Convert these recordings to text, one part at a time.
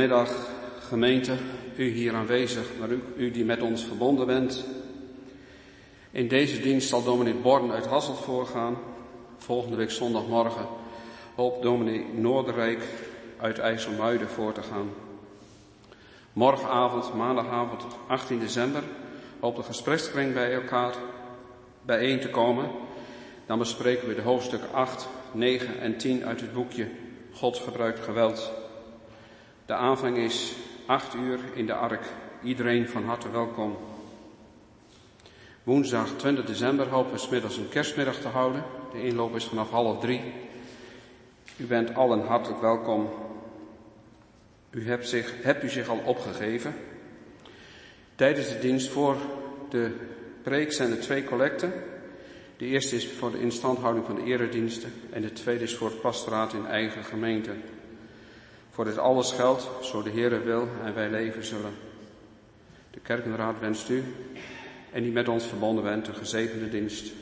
Goedemiddag gemeente, u hier aanwezig, maar u, u die met ons verbonden bent. In deze dienst zal dominee Born uit Hasselt voorgaan. Volgende week zondagmorgen hoopt dominee Noorderrijk uit IJsselmuiden voor te gaan. Morgenavond, maandagavond 18 december, hoopt de gesprekskring bij elkaar bijeen te komen. Dan bespreken we de hoofdstukken 8, 9 en 10 uit het boekje God gebruikt geweld. De aanvang is 8 uur in de ark. Iedereen van harte welkom. Woensdag 20 december hopen we smiddags een kerstmiddag te houden. De inloop is vanaf half drie. U bent allen hartelijk welkom. U hebt, zich, hebt u zich al opgegeven. Tijdens de dienst voor de preek zijn er twee collecten. De eerste is voor de instandhouding van de erediensten en de tweede is voor het pastoraat in eigen gemeente. Voor dit alles geldt, zo de Heere wil en wij leven zullen. De kerkenraad wenst u en die met ons verbonden bent een gezegende dienst.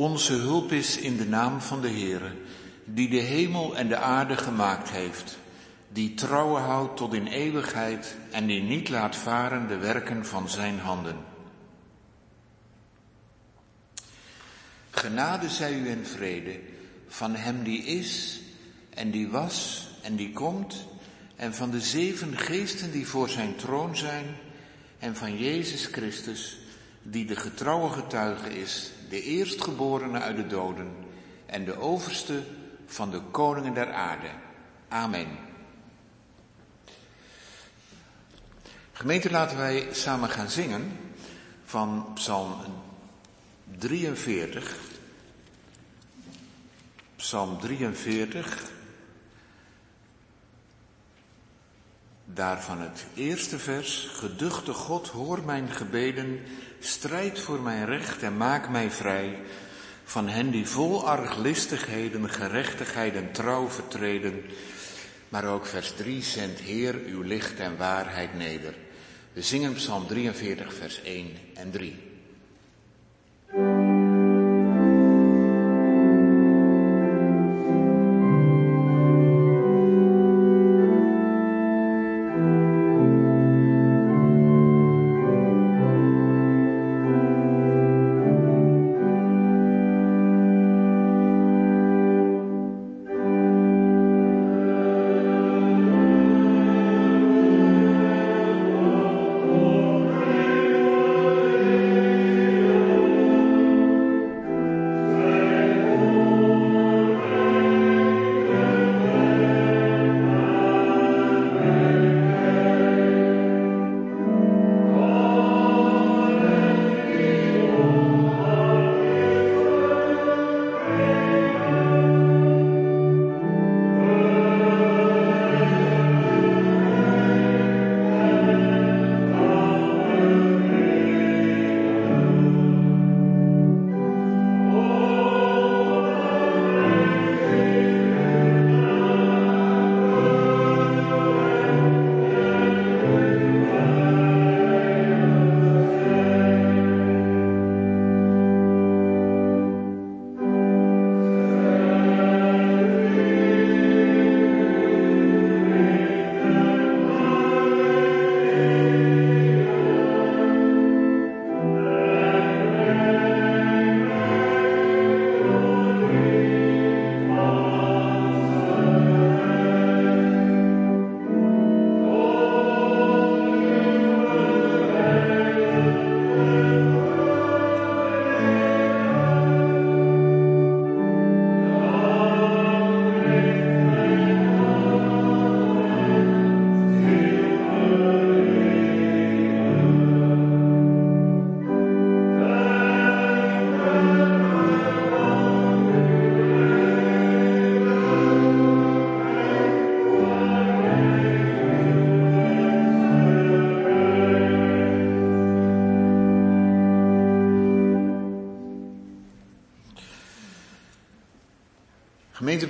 Onze hulp is in de naam van de Heere, die de hemel en de aarde gemaakt heeft, die trouwen houdt tot in eeuwigheid en die niet laat varen de werken van zijn handen. Genade zij u en vrede van hem die is en die was en die komt en van de zeven geesten die voor zijn troon zijn en van Jezus Christus die de getrouwe getuige is de eerstgeborene uit de doden en de overste van de koningen der aarde. Amen. Gemeente, laten wij samen gaan zingen van Psalm 43. Psalm 43. Daarvan het eerste vers. Geduchte God, hoor mijn gebeden Strijd voor mijn recht en maak mij vrij. van hen die vol arglistigheden, gerechtigheid en trouw vertreden. Maar ook vers 3 zendt Heer uw licht en waarheid neder. We zingen Psalm 43, vers 1 en 3.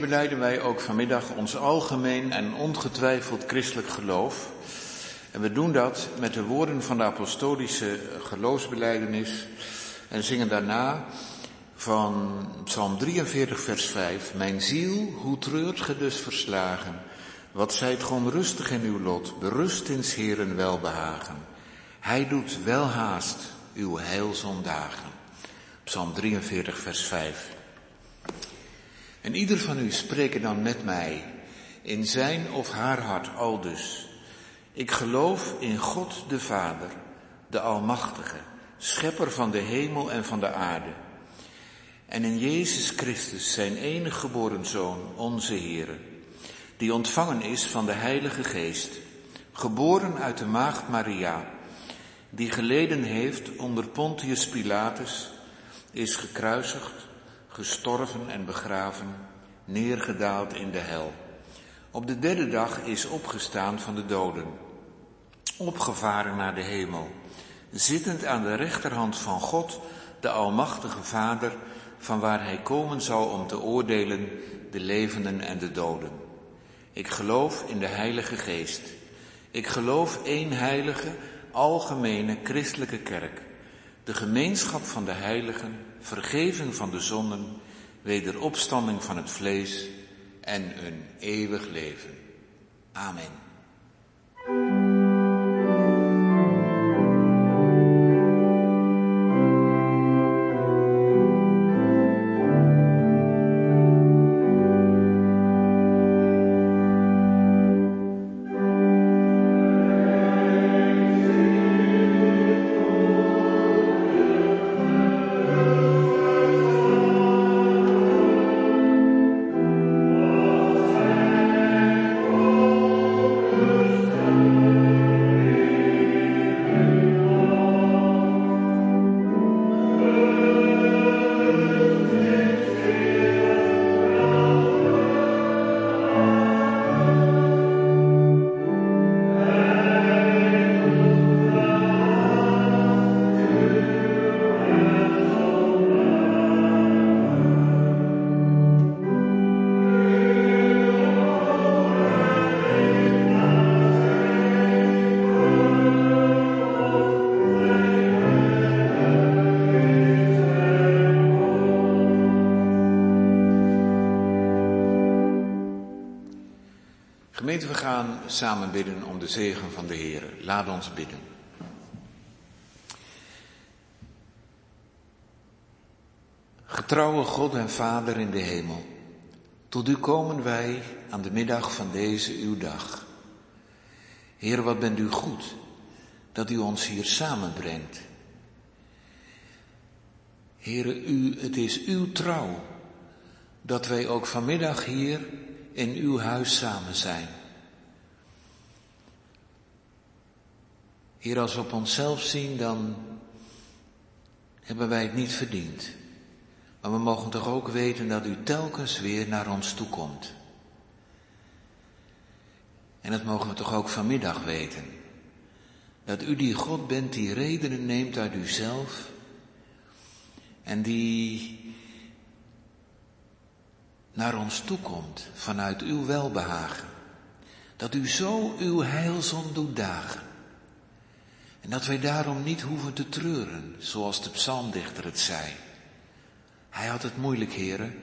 Beleiden wij ook vanmiddag ons algemeen en ongetwijfeld christelijk geloof. En we doen dat met de woorden van de apostolische geloofsbeleidenis en zingen daarna van Psalm 43 vers 5. Mijn ziel, hoe treurt ge dus verslagen? Wat zijt gewoon rustig in uw lot, berust in Heeren welbehagen. Hij doet wel haast uw heil zondagen. Psalm 43 vers 5. En ieder van u spreken dan met mij in zijn of haar hart aldus. Ik geloof in God de Vader, de Almachtige, Schepper van de hemel en van de aarde. En in Jezus Christus, zijn enige geboren Zoon, onze Heere, die ontvangen is van de Heilige Geest, geboren uit de Maagd Maria, die geleden heeft onder Pontius Pilatus, is gekruisigd, gestorven en begraven, neergedaald in de hel. Op de derde dag is opgestaan van de doden, opgevaren naar de hemel, zittend aan de rechterhand van God, de Almachtige Vader, van waar hij komen zal om te oordelen de levenden en de doden. Ik geloof in de Heilige Geest. Ik geloof één heilige, algemene christelijke kerk, de gemeenschap van de heiligen, vergeving van de zonden, wederopstanding van het vlees en een eeuwig leven. Amen. De zegen van de Heer. Laat ons bidden. Getrouwe God en Vader in de hemel, tot u komen wij aan de middag van deze uw dag. Heer, wat bent u goed dat u ons hier samenbrengt. Heere, u, het is uw trouw dat wij ook vanmiddag hier in uw huis samen zijn. Heer, als we op onszelf zien, dan hebben wij het niet verdiend. Maar we mogen toch ook weten dat u telkens weer naar ons toe komt. En dat mogen we toch ook vanmiddag weten. Dat u die God bent die redenen neemt uit uzelf en die naar ons toe komt vanuit uw welbehagen. Dat u zo uw heilzon doet dagen. En dat wij daarom niet hoeven te treuren, zoals de psalmdichter het zei. Hij had het moeilijk, heren,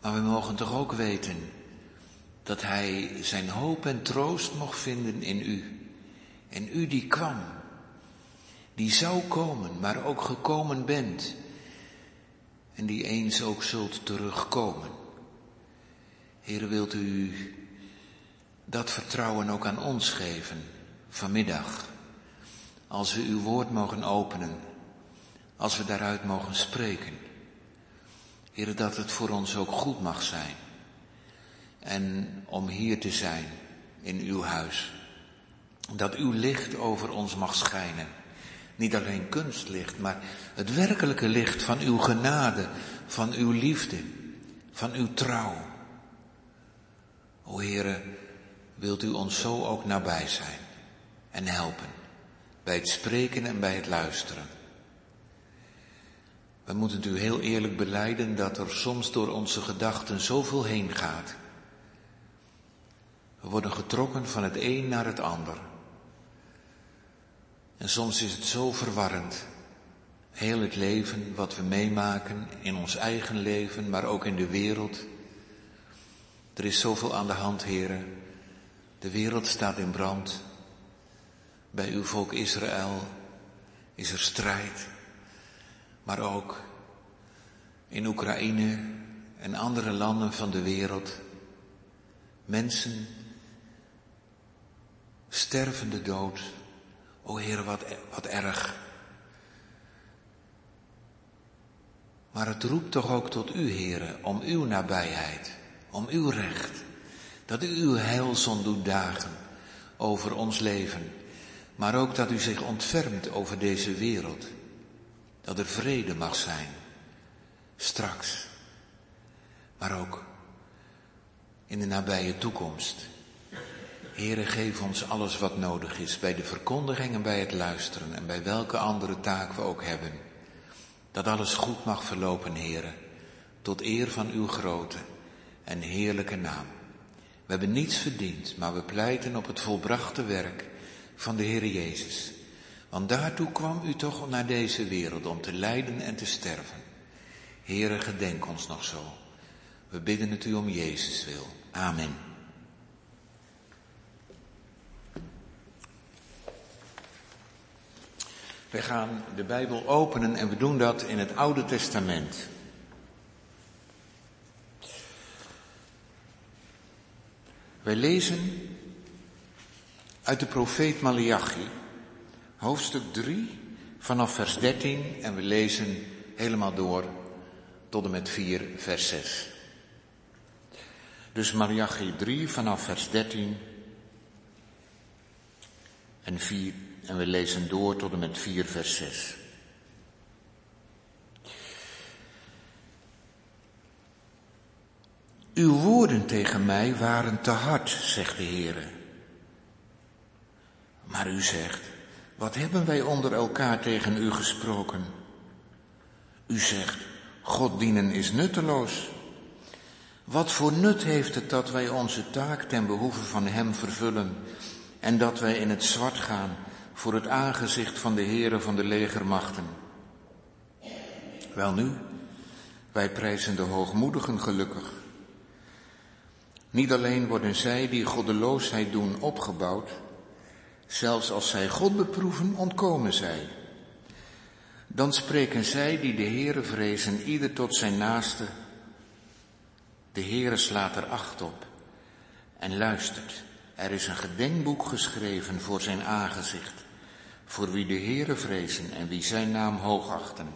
maar we mogen toch ook weten dat hij zijn hoop en troost mocht vinden in u. En u die kwam, die zou komen, maar ook gekomen bent. En die eens ook zult terugkomen. Heer, wilt u dat vertrouwen ook aan ons geven vanmiddag. Als we uw woord mogen openen, als we daaruit mogen spreken. Heer, dat het voor ons ook goed mag zijn. En om hier te zijn in uw huis. Dat uw licht over ons mag schijnen. Niet alleen kunstlicht, maar het werkelijke licht van uw genade, van uw liefde, van uw trouw. O Heere, wilt u ons zo ook nabij zijn en helpen bij het spreken en bij het luisteren. We moeten u heel eerlijk beleiden dat er soms door onze gedachten zoveel heen gaat. We worden getrokken van het een naar het ander. En soms is het zo verwarrend. Heel het leven wat we meemaken in ons eigen leven, maar ook in de wereld. Er is zoveel aan de hand, heren. De wereld staat in brand. Bij uw volk Israël is er strijd. Maar ook in Oekraïne en andere landen van de wereld. Mensen sterven de dood O Heer, wat, wat erg. Maar het roept toch ook tot u, Heere, om uw nabijheid, om uw recht. Dat u uw heilzon doet dagen over ons leven. Maar ook dat u zich ontfermt over deze wereld. Dat er vrede mag zijn. Straks. Maar ook in de nabije toekomst. Heere, geef ons alles wat nodig is bij de verkondiging en bij het luisteren en bij welke andere taak we ook hebben. Dat alles goed mag verlopen, Heere, tot eer van uw grote en heerlijke naam. We hebben niets verdiend, maar we pleiten op het volbrachte werk van de Heere Jezus. Want daartoe kwam u toch naar deze wereld om te lijden en te sterven. Heere, gedenk ons nog zo. We bidden het u om Jezus wil. Amen. We gaan de Bijbel openen en we doen dat in het Oude Testament. Wij lezen uit de profeet Malachi, hoofdstuk 3, vanaf vers 13 en we lezen helemaal door tot en met 4, vers 6. Dus Malachi 3 vanaf vers 13 en 4 en we lezen door tot en met 4 vers 6. Uw woorden tegen mij waren te hard, zegt de Heere. Maar u zegt, wat hebben wij onder elkaar tegen u gesproken? U zegt, God dienen is nutteloos. Wat voor nut heeft het dat wij onze taak ten behoeve van Hem vervullen en dat wij in het zwart gaan voor het aangezicht van de Heere van de legermachten. Welnu, wij prijzen de hoogmoedigen gelukkig. Niet alleen worden zij die goddeloosheid doen opgebouwd, zelfs als zij God beproeven, ontkomen zij. Dan spreken zij die de Heere vrezen, ieder tot zijn naaste. De Heere slaat er acht op en luistert. Er is een gedenkboek geschreven voor zijn aangezicht, voor wie de Heere vrezen en wie zijn naam hoogachten.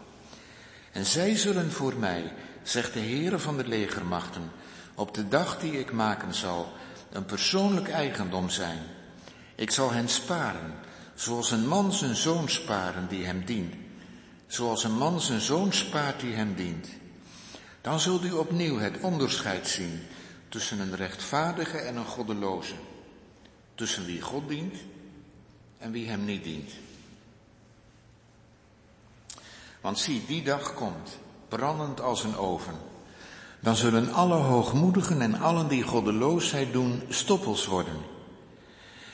En zij zullen voor mij, zegt de Heere van de legermachten, op de dag die ik maken zal, een persoonlijk eigendom zijn. Ik zal hen sparen, zoals een man zijn zoon sparen die hem dient. Zoals een man zijn zoon spaart die hem dient. Dan zult u opnieuw het onderscheid zien tussen een rechtvaardige en een goddeloze. Tussen wie God dient en wie hem niet dient. Want zie, die dag komt, brandend als een oven. Dan zullen alle hoogmoedigen en allen die goddeloosheid doen, stoppels worden.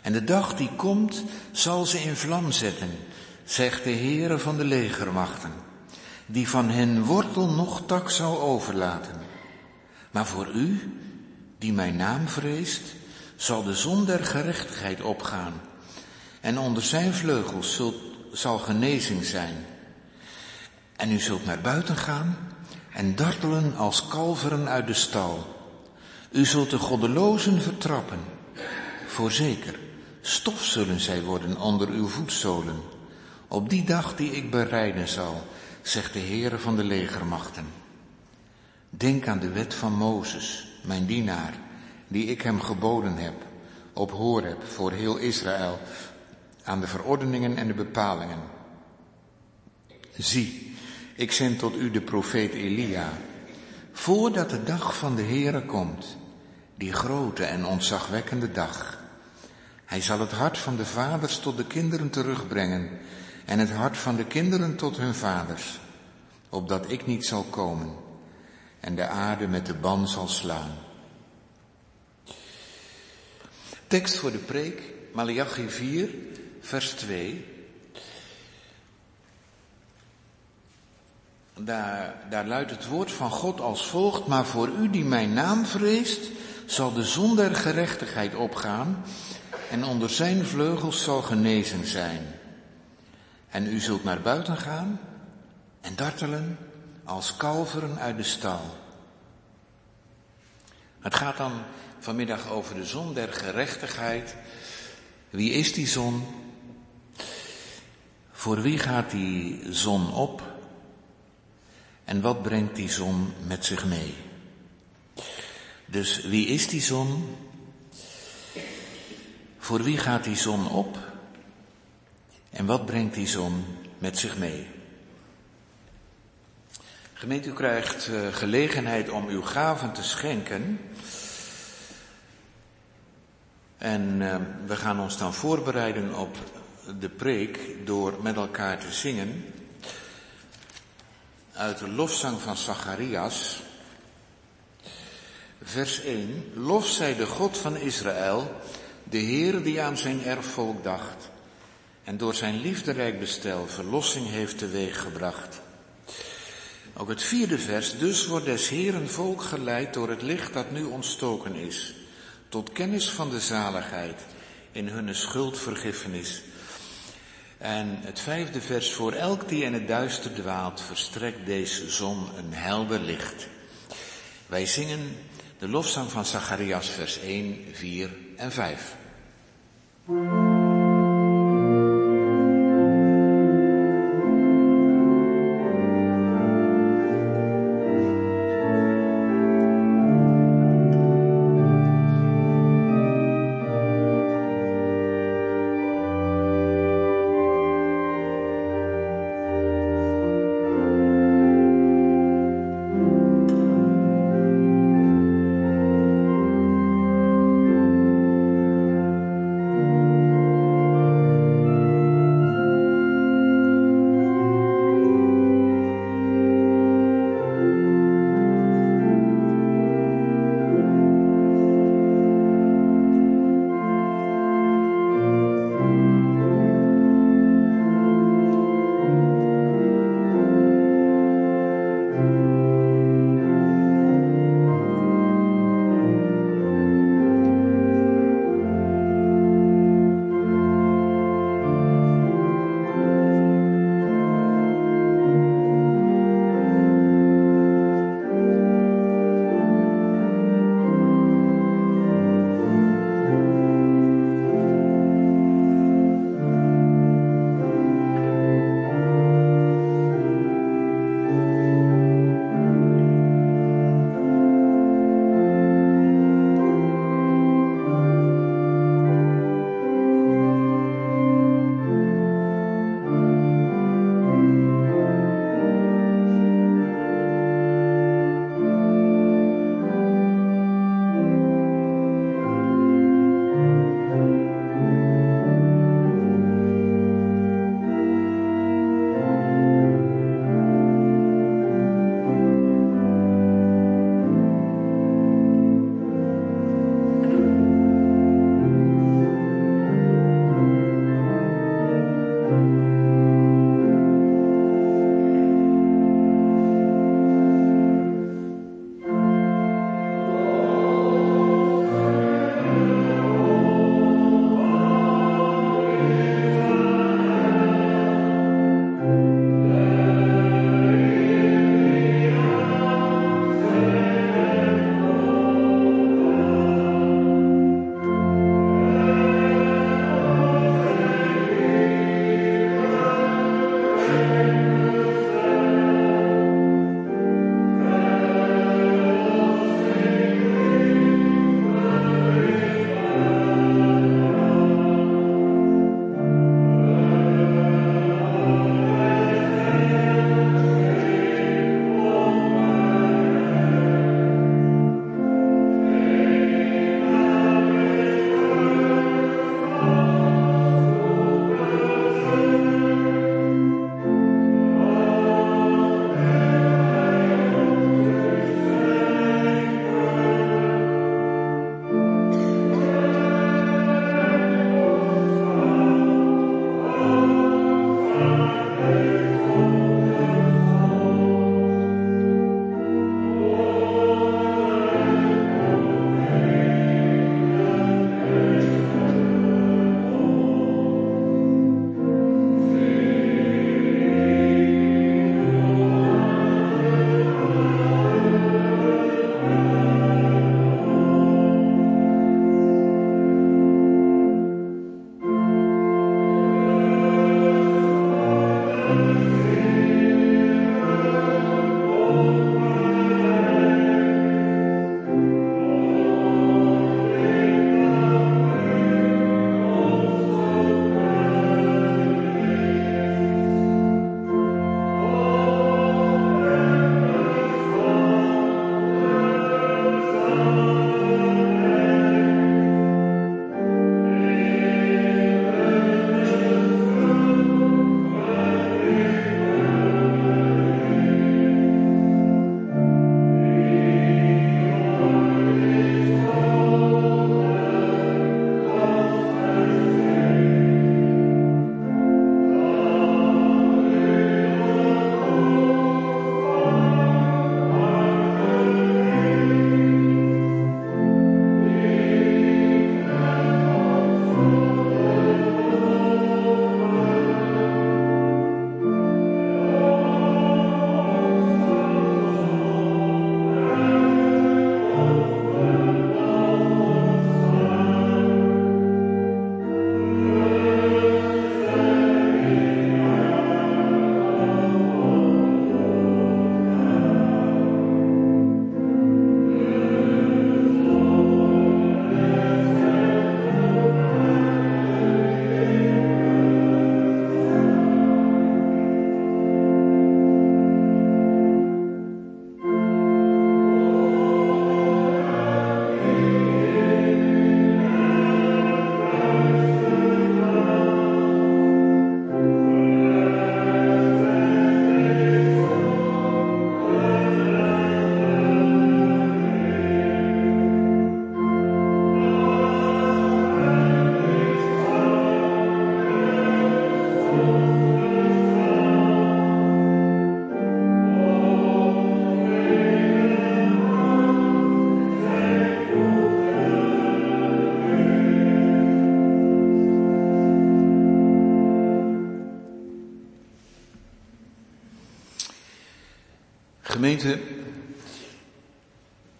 En de dag die komt, zal ze in vlam zetten, zegt de Heere van de legermachten, die van hen wortel nog tak zal overlaten. Maar voor u, die mijn naam vreest, zal de zon der gerechtigheid opgaan, en onder zijn vleugels zult, zal genezing zijn. En u zult naar buiten gaan en dartelen als kalveren uit de stal. U zult de goddelozen vertrappen. Voorzeker, stof zullen zij worden onder uw voetzolen. Op die dag die ik bereiden zal, zegt de Heere van de legermachten. Denk aan de wet van Mozes, mijn dienaar, die ik hem geboden heb, op Horeb voor heel Israël, aan de verordeningen en de bepalingen. Zie, ik zend tot u de profeet Elia, voordat de dag van de Heere komt, die grote en ontzagwekkende dag. Hij zal het hart van de vaders tot de kinderen terugbrengen en het hart van de kinderen tot hun vaders, opdat ik niet zal komen en de aarde met de ban zal slaan. Tekst voor de preek, Malachi 4, vers 2. Daar, daar luidt het woord van God als volgt, maar voor u die mijn naam vreest, zal de zon der gerechtigheid opgaan en onder zijn vleugels zal genezen zijn. En u zult naar buiten gaan en dartelen als kalveren uit de stal. Het gaat dan vanmiddag over de zon der gerechtigheid. Wie is die zon? Voor wie gaat die zon op? En wat brengt die zon met zich mee? Dus wie is die zon? Voor wie gaat die zon op? En wat brengt die zon met zich mee? Gemeente, u krijgt eh, gelegenheid om uw gaven te schenken. En uh, we gaan ons dan voorbereiden op de preek door met elkaar te zingen uit de lofzang van Zacharias, vers 1. Lof zij de God van Israël, de Heer die aan zijn erfvolk dacht en door zijn liefderijk bestel verlossing heeft teweeggebracht. Ook het vierde vers, dus wordt des Heeren volk geleid door het licht dat nu ontstoken is, tot kennis van de zaligheid in hunne schuldvergiffenis en het vijfde vers, voor elk die in het duister dwaalt, verstrekt deze zon een helder licht. Wij zingen de lofzang van Zacharias vers 1, 4 en 5.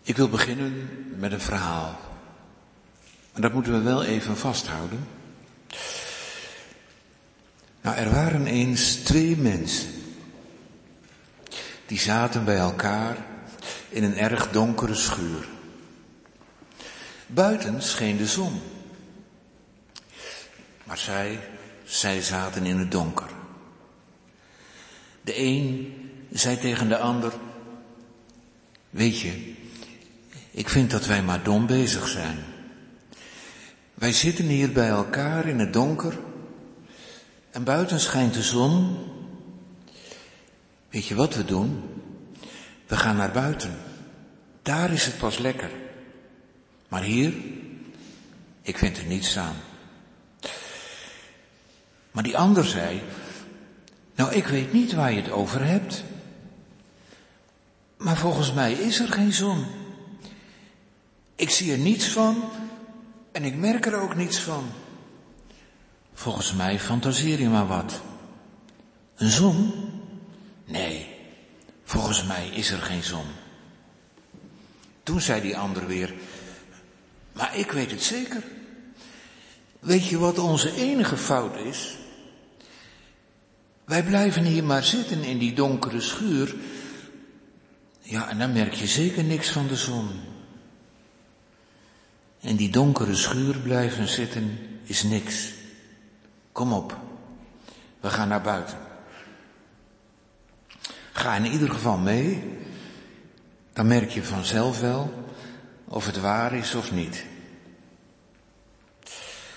Ik wil beginnen met een verhaal. En dat moeten we wel even vasthouden. Nou, er waren eens twee mensen. Die zaten bij elkaar in een erg donkere schuur. Buiten scheen de zon. Maar zij, zij zaten in het donker. De een zei tegen de ander, weet je, ik vind dat wij maar dom bezig zijn. Wij zitten hier bij elkaar in het donker en buiten schijnt de zon. Weet je wat we doen? We gaan naar buiten. Daar is het pas lekker. Maar hier, ik vind er niets aan. Maar die ander zei, nou ik weet niet waar je het over hebt. Maar volgens mij is er geen zon. Ik zie er niets van en ik merk er ook niets van. Volgens mij fantaseer je maar wat. Een zon? Nee, volgens mij is er geen zon. Toen zei die ander weer, maar ik weet het zeker. Weet je wat onze enige fout is? Wij blijven hier maar zitten in die donkere schuur. Ja, en dan merk je zeker niks van de zon. In die donkere schuur blijven zitten is niks. Kom op, we gaan naar buiten. Ga in ieder geval mee, dan merk je vanzelf wel of het waar is of niet.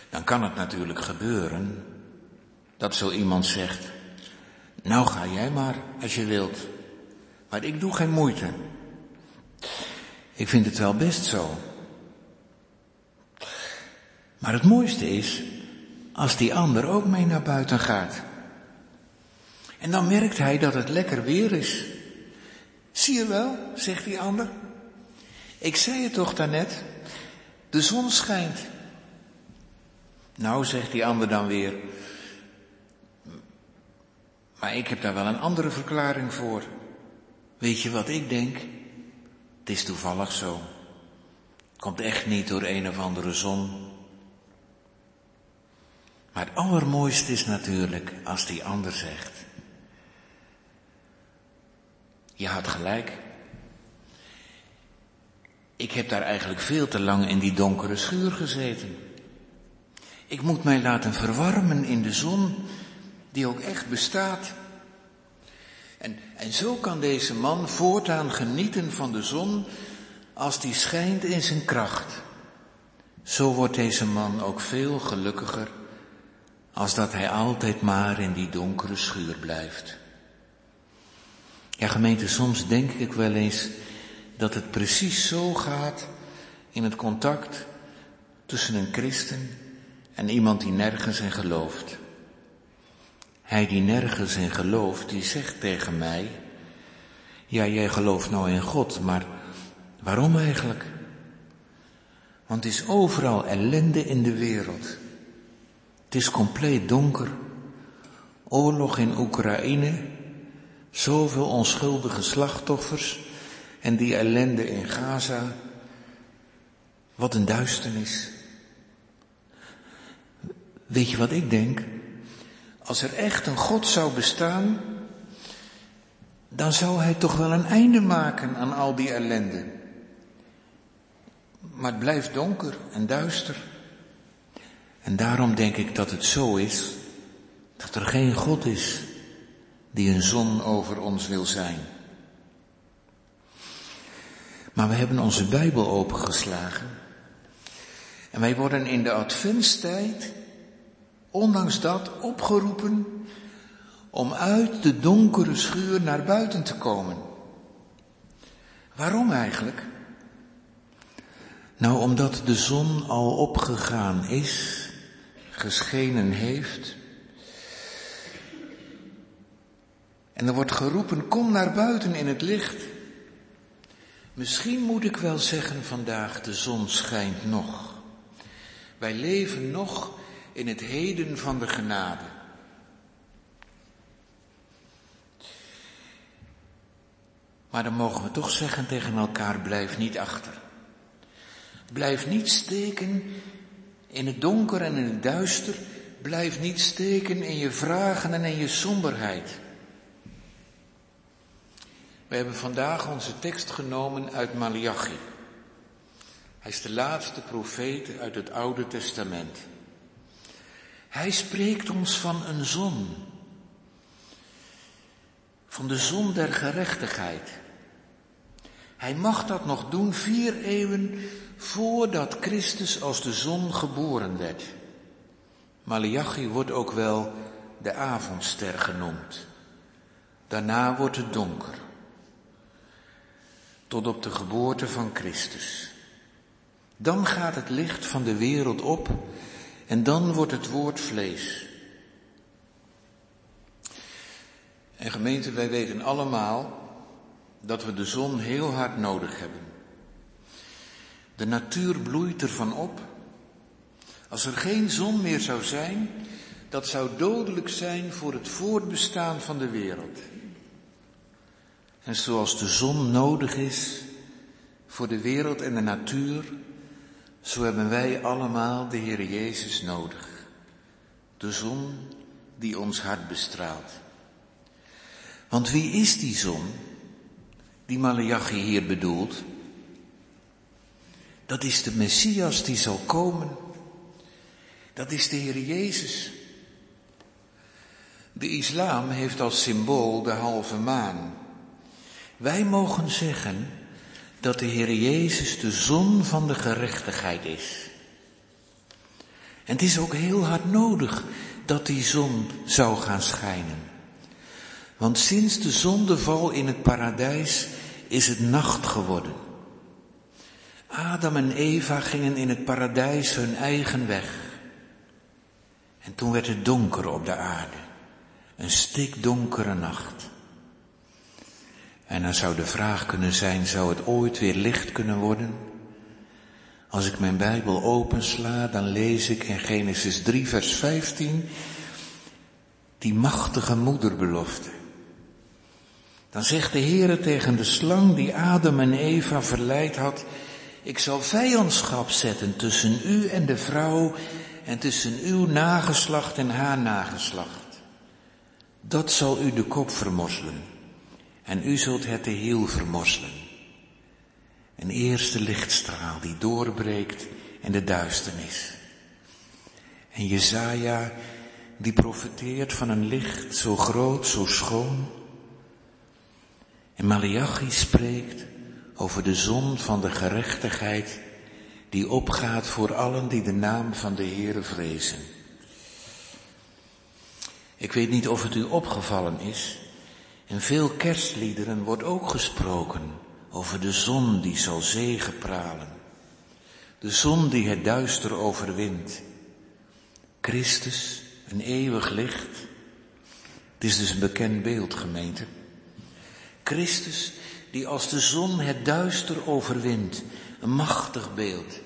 Dan kan het natuurlijk gebeuren dat zo iemand zegt, nou ga jij maar als je wilt, maar ik doe geen moeite. Ik vind het wel best zo. Maar het mooiste is als die ander ook mee naar buiten gaat. En dan merkt hij dat het lekker weer is. Zie je wel, zegt die ander. Ik zei het toch daarnet, de zon schijnt. Nou, zegt die ander dan weer, maar ik heb daar wel een andere verklaring voor. Weet je wat ik denk? Het is toevallig zo. Komt echt niet door een of andere zon. Maar het allermooiste is natuurlijk als die ander zegt. Je had gelijk. Ik heb daar eigenlijk veel te lang in die donkere schuur gezeten. Ik moet mij laten verwarmen in de zon, die ook echt bestaat. En, en zo kan deze man voortaan genieten van de zon als die schijnt in zijn kracht. Zo wordt deze man ook veel gelukkiger als dat hij altijd maar in die donkere schuur blijft. Ja, gemeente, soms denk ik wel eens dat het precies zo gaat in het contact tussen een christen en iemand die nergens in gelooft. Hij die nergens in gelooft, die zegt tegen mij, ja, jij gelooft nou in God, maar waarom eigenlijk? Want het is overal ellende in de wereld. Het is compleet donker. Oorlog in Oekraïne, zoveel onschuldige slachtoffers en die ellende in Gaza. Wat een duisternis. Weet je wat ik denk? Als er echt een God zou bestaan, dan zou hij toch wel een einde maken aan al die ellende. Maar het blijft donker en duister. En daarom denk ik dat het zo is dat er geen God is die een zon over ons wil zijn. Maar we hebben onze Bijbel opengeslagen en wij worden in de adventstijd, ondanks dat, opgeroepen om uit de donkere schuur naar buiten te komen. Waarom eigenlijk? Nou, omdat de zon al opgegaan is geschenen heeft. En er wordt geroepen, kom naar buiten in het licht. Misschien moet ik wel zeggen vandaag, de zon schijnt nog. Wij leven nog in het heden van de genade. Maar dan mogen we toch zeggen tegen elkaar, blijf niet achter. Blijf niet steken in het donker en in het duister. Blijf niet steken in je vragen en in je somberheid. We hebben vandaag onze tekst genomen uit Malachi. Hij is de laatste profeet uit het Oude Testament. Hij spreekt ons van een zon. Van de zon der gerechtigheid. Hij mag dat nog doen vier eeuwen voordat Christus als de zon geboren werd. Malachi wordt ook wel de avondster genoemd. Daarna wordt het donker. Tot op de geboorte van Christus. Dan gaat het licht van de wereld op en dan wordt het woord vlees. En gemeente, wij weten allemaal dat we de zon heel hard nodig hebben. De natuur bloeit ervan op. Als er geen zon meer zou zijn, dat zou dodelijk zijn voor het voortbestaan van de wereld. En zoals de zon nodig is voor de wereld en de natuur, zo hebben wij allemaal de Heer Jezus nodig. De zon die ons hart bestraalt. Want wie is die zon die Malachi hier bedoelt? Dat is de Messias die zal komen. Dat is de Heer Jezus. De islam heeft als symbool de halve maan. Wij mogen zeggen dat de Heer Jezus de zon van de gerechtigheid is. En het is ook heel hard nodig dat die zon zou gaan schijnen. Want sinds de zondeval in het paradijs is het nacht geworden. Adam en Eva gingen in het paradijs hun eigen weg. En toen werd het donker op de aarde. Een stikdonkere nacht. En dan zou de vraag kunnen zijn, zou het ooit weer licht kunnen worden? Als ik mijn Bijbel opensla, dan lees ik in Genesis 3, vers 15 die machtige moederbelofte. Dan zegt de Heere tegen de slang die Adam en Eva verleid had, ik zal vijandschap zetten tussen u en de vrouw en tussen uw nageslacht en haar nageslacht. Dat zal u de kop vermorselen en u zult het de hiel vermorselen. Een eerste lichtstraal die doorbreekt in de duisternis. En Jezaja die profeteert van een licht zo groot, zo schoon. En Malachi spreekt over de zon van de gerechtigheid die opgaat voor allen die de naam van de Heere vrezen. Ik weet niet of het u opgevallen is, in veel kerstliederen wordt ook gesproken over de zon die zal zegepralen. De zon die het duister overwint. Christus, een eeuwig licht. Het is dus een bekend beeld, gemeente. Christus die als de zon het duister overwint. Een machtig beeld.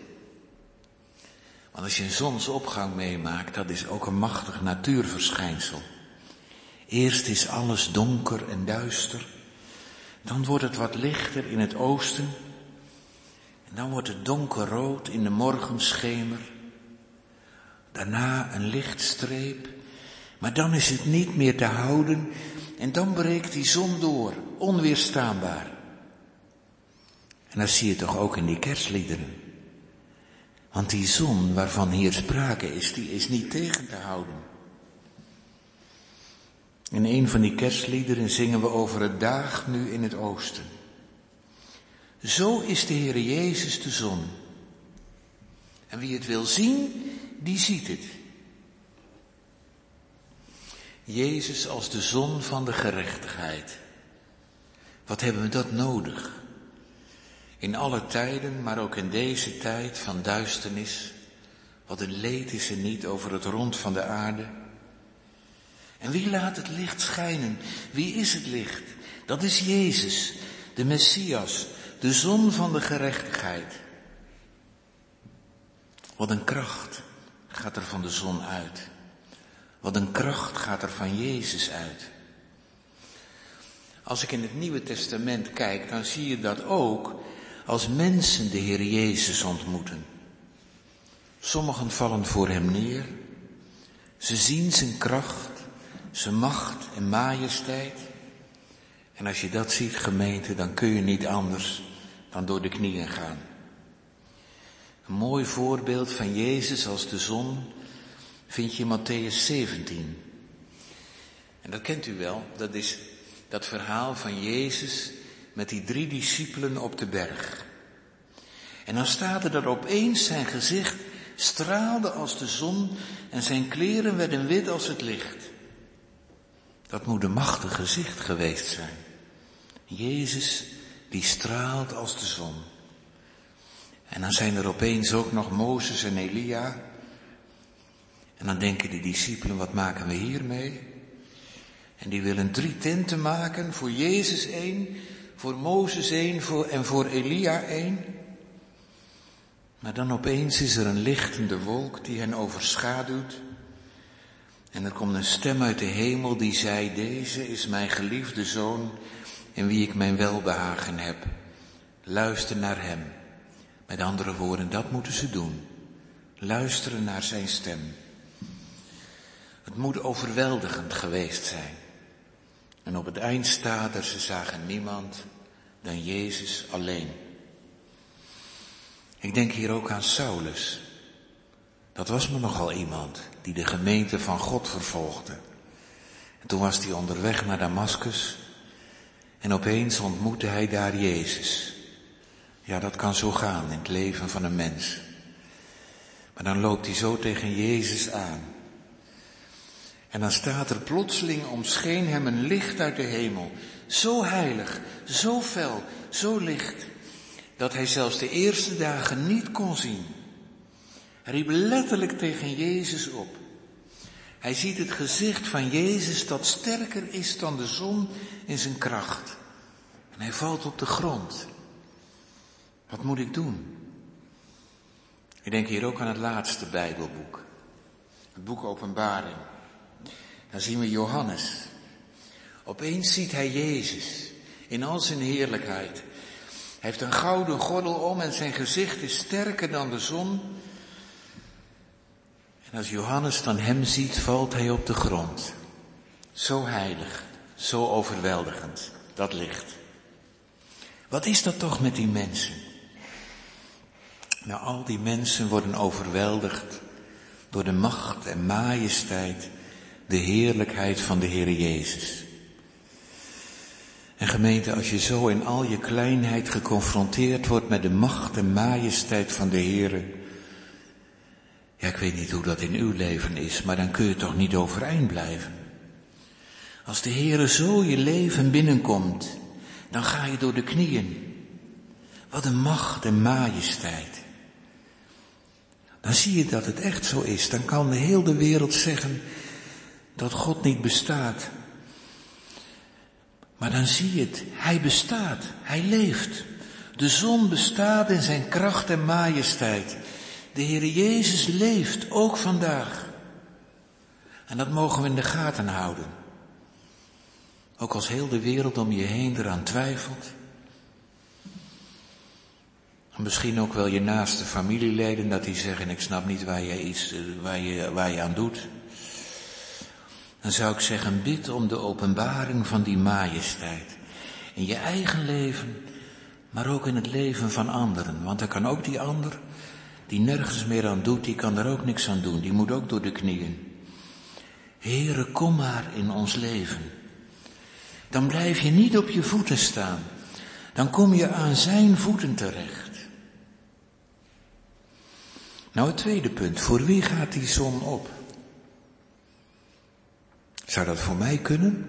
Want als je een zonsopgang meemaakt, dat is ook een machtig natuurverschijnsel. Eerst is alles donker en duister. Dan wordt het wat lichter in het oosten. En dan wordt het donkerrood in de morgenschemer. Daarna een lichtstreep. Maar dan is het niet meer te houden. En dan breekt die zon door, onweerstaanbaar. En dat zie je toch ook in die kerstliederen. Want die zon waarvan hier sprake is, die is niet tegen te houden. In een van die kerstliederen zingen we over het daag nu in het oosten. Zo is de Heer Jezus de zon. En wie het wil zien, die ziet het. Jezus als de zon van de gerechtigheid. Wat hebben we dat nodig? In alle tijden, maar ook in deze tijd van duisternis. Wat een leed is er niet over het rond van de aarde. En wie laat het licht schijnen? Wie is het licht? Dat is Jezus, de Messias, de zon van de gerechtigheid. Wat een kracht gaat er van de zon uit. Wat een kracht gaat er van Jezus uit. Als ik in het Nieuwe Testament kijk, dan zie je dat ook als mensen de Heer Jezus ontmoeten. Sommigen vallen voor Hem neer. Ze zien Zijn kracht, Zijn macht en majesteit. En als je dat ziet, gemeente, dan kun je niet anders dan door de knieën gaan. Een mooi voorbeeld van Jezus als de zon vind je in Matthäus 17. En dat kent u wel, dat is dat verhaal van Jezus met die drie discipelen op de berg. En dan staat er dat opeens zijn gezicht straalde als de zon en zijn kleren werden wit als het licht. Dat moet een machtig gezicht geweest zijn. Jezus die straalt als de zon. En dan zijn er opeens ook nog Mozes en Elia. En dan denken de discipelen, wat maken we hiermee? En die willen drie tenten maken, voor Jezus één, voor Mozes één voor, en voor Elia één. Maar dan opeens is er een lichtende wolk die hen overschaduwt. En er komt een stem uit de hemel die zei, deze is mijn geliefde zoon in wie ik mijn welbehagen heb. Luister naar hem. Met andere woorden, dat moeten ze doen. Luisteren naar zijn stem. Het moet overweldigend geweest zijn. En op het eind staat er, ze zagen niemand dan Jezus alleen. Ik denk hier ook aan Saulus. Dat was me nogal iemand die de gemeente van God vervolgde. En toen was hij onderweg naar Damaskus en opeens ontmoette hij daar Jezus. Ja, dat kan zo gaan in het leven van een mens. Maar dan loopt hij zo tegen Jezus aan. En dan staat er plotseling omscheen hem een licht uit de hemel. Zo heilig, zo fel, zo licht, dat hij zelfs de eerste dagen niet kon zien. Hij riep letterlijk tegen Jezus op. Hij ziet het gezicht van Jezus dat sterker is dan de zon in zijn kracht. En hij valt op de grond. Wat moet ik doen? Ik denk hier ook aan het laatste Bijbelboek. Het boek Openbaring. Dan zien we Johannes. Opeens ziet hij Jezus in al zijn heerlijkheid. Hij heeft een gouden gordel om en zijn gezicht is sterker dan de zon. Als Johannes dan hem ziet, valt hij op de grond. Zo heilig, zo overweldigend, dat licht. Wat is dat toch met die mensen? Nou, al die mensen worden overweldigd door de macht en majesteit, de heerlijkheid van de Heer Jezus. En gemeente, als je zo in al je kleinheid geconfronteerd wordt met de macht en majesteit van de Heer, ja, ik weet niet hoe dat in uw leven is, maar dan kun je toch niet overeind blijven. Als de Heere zo je leven binnenkomt, dan ga je door de knieën. Wat een macht en majesteit. Dan zie je dat het echt zo is. Dan kan de hele wereld zeggen dat God niet bestaat. Maar dan zie je het. Hij bestaat. Hij leeft. De zon bestaat in zijn kracht en majesteit. De Heer Jezus leeft, ook vandaag. En dat mogen we in de gaten houden. Ook als heel de wereld om je heen eraan twijfelt. En misschien ook wel je naaste familieleden dat die zeggen, ik snap niet waar je iets, eh, waar je, waar je aan doet. Dan zou ik zeggen, bid om de openbaring van die majesteit. In je eigen leven, maar ook in het leven van anderen. Want er kan ook die ander, die nergens meer aan doet, die kan er ook niks aan doen. Die moet ook door de knieën. Heere, kom maar in ons leven. Dan blijf je niet op je voeten staan. Dan kom je aan zijn voeten terecht. Nou, het tweede punt. Voor wie gaat die zon op? Zou dat voor mij kunnen?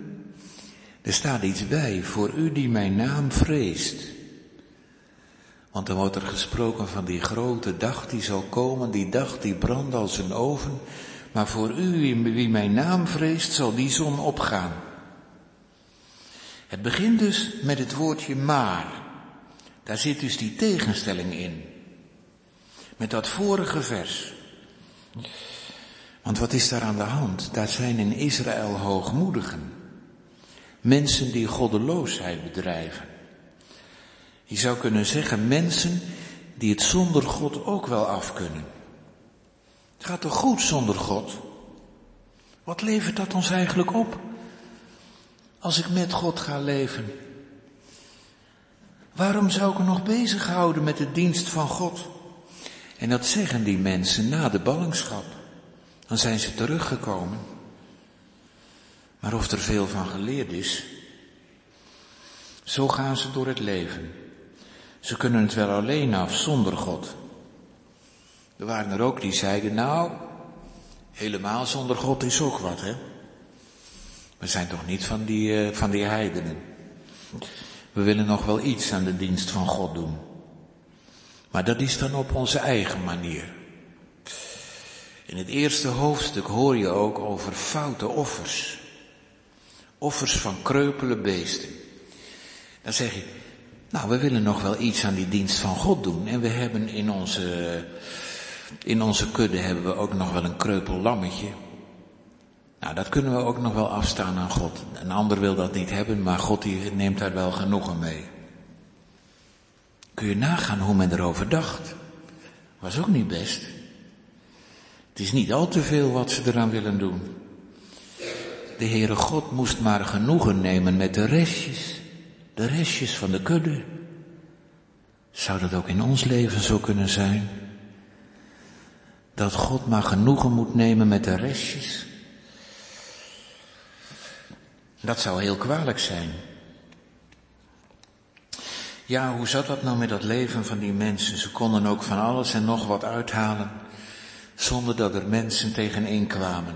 Er staat iets bij, voor u die mijn naam vreest. Want dan wordt er gesproken van die grote dag die zal komen, die dag die brandt als een oven. Maar voor u wie mijn naam vreest, zal die zon opgaan. Het begint dus met het woordje maar. Daar zit dus die tegenstelling in. Met dat vorige vers. Want wat is daar aan de hand? Daar zijn in Israël hoogmoedigen. Mensen die goddeloosheid bedrijven. Je zou kunnen zeggen mensen die het zonder God ook wel af kunnen. Het gaat toch goed zonder God? Wat levert dat ons eigenlijk op? Als ik met God ga leven. Waarom zou ik me nog bezighouden met de dienst van God? En dat zeggen die mensen na de ballingschap. Dan zijn ze teruggekomen. Maar of er veel van geleerd is, zo gaan ze door het leven. Ze kunnen het wel alleen af, zonder God. Er waren er ook die zeiden, nou, helemaal zonder God is ook wat, hè. We zijn toch niet van die, uh, van die heidenen. We willen nog wel iets aan de dienst van God doen. Maar dat is dan op onze eigen manier. In het eerste hoofdstuk hoor je ook over foute offers. Offers van kreupele beesten. Dan zeg je, nou, we willen nog wel iets aan die dienst van God doen. En we hebben in onze, in onze kudde hebben we ook nog wel een kreupel lammetje. Nou, dat kunnen we ook nog wel afstaan aan God. Een ander wil dat niet hebben, maar God die neemt daar wel genoegen mee. Kun je nagaan hoe men erover dacht? Was ook niet best. Het is niet al te veel wat ze eraan willen doen. De Heere God moest maar genoegen nemen met de restjes. De restjes van de kudde. Zou dat ook in ons leven zo kunnen zijn? Dat God maar genoegen moet nemen met de restjes? Dat zou heel kwalijk zijn. Ja, hoe zat dat nou met dat leven van die mensen? Ze konden ook van alles en nog wat uithalen, zonder dat er mensen tegenin kwamen.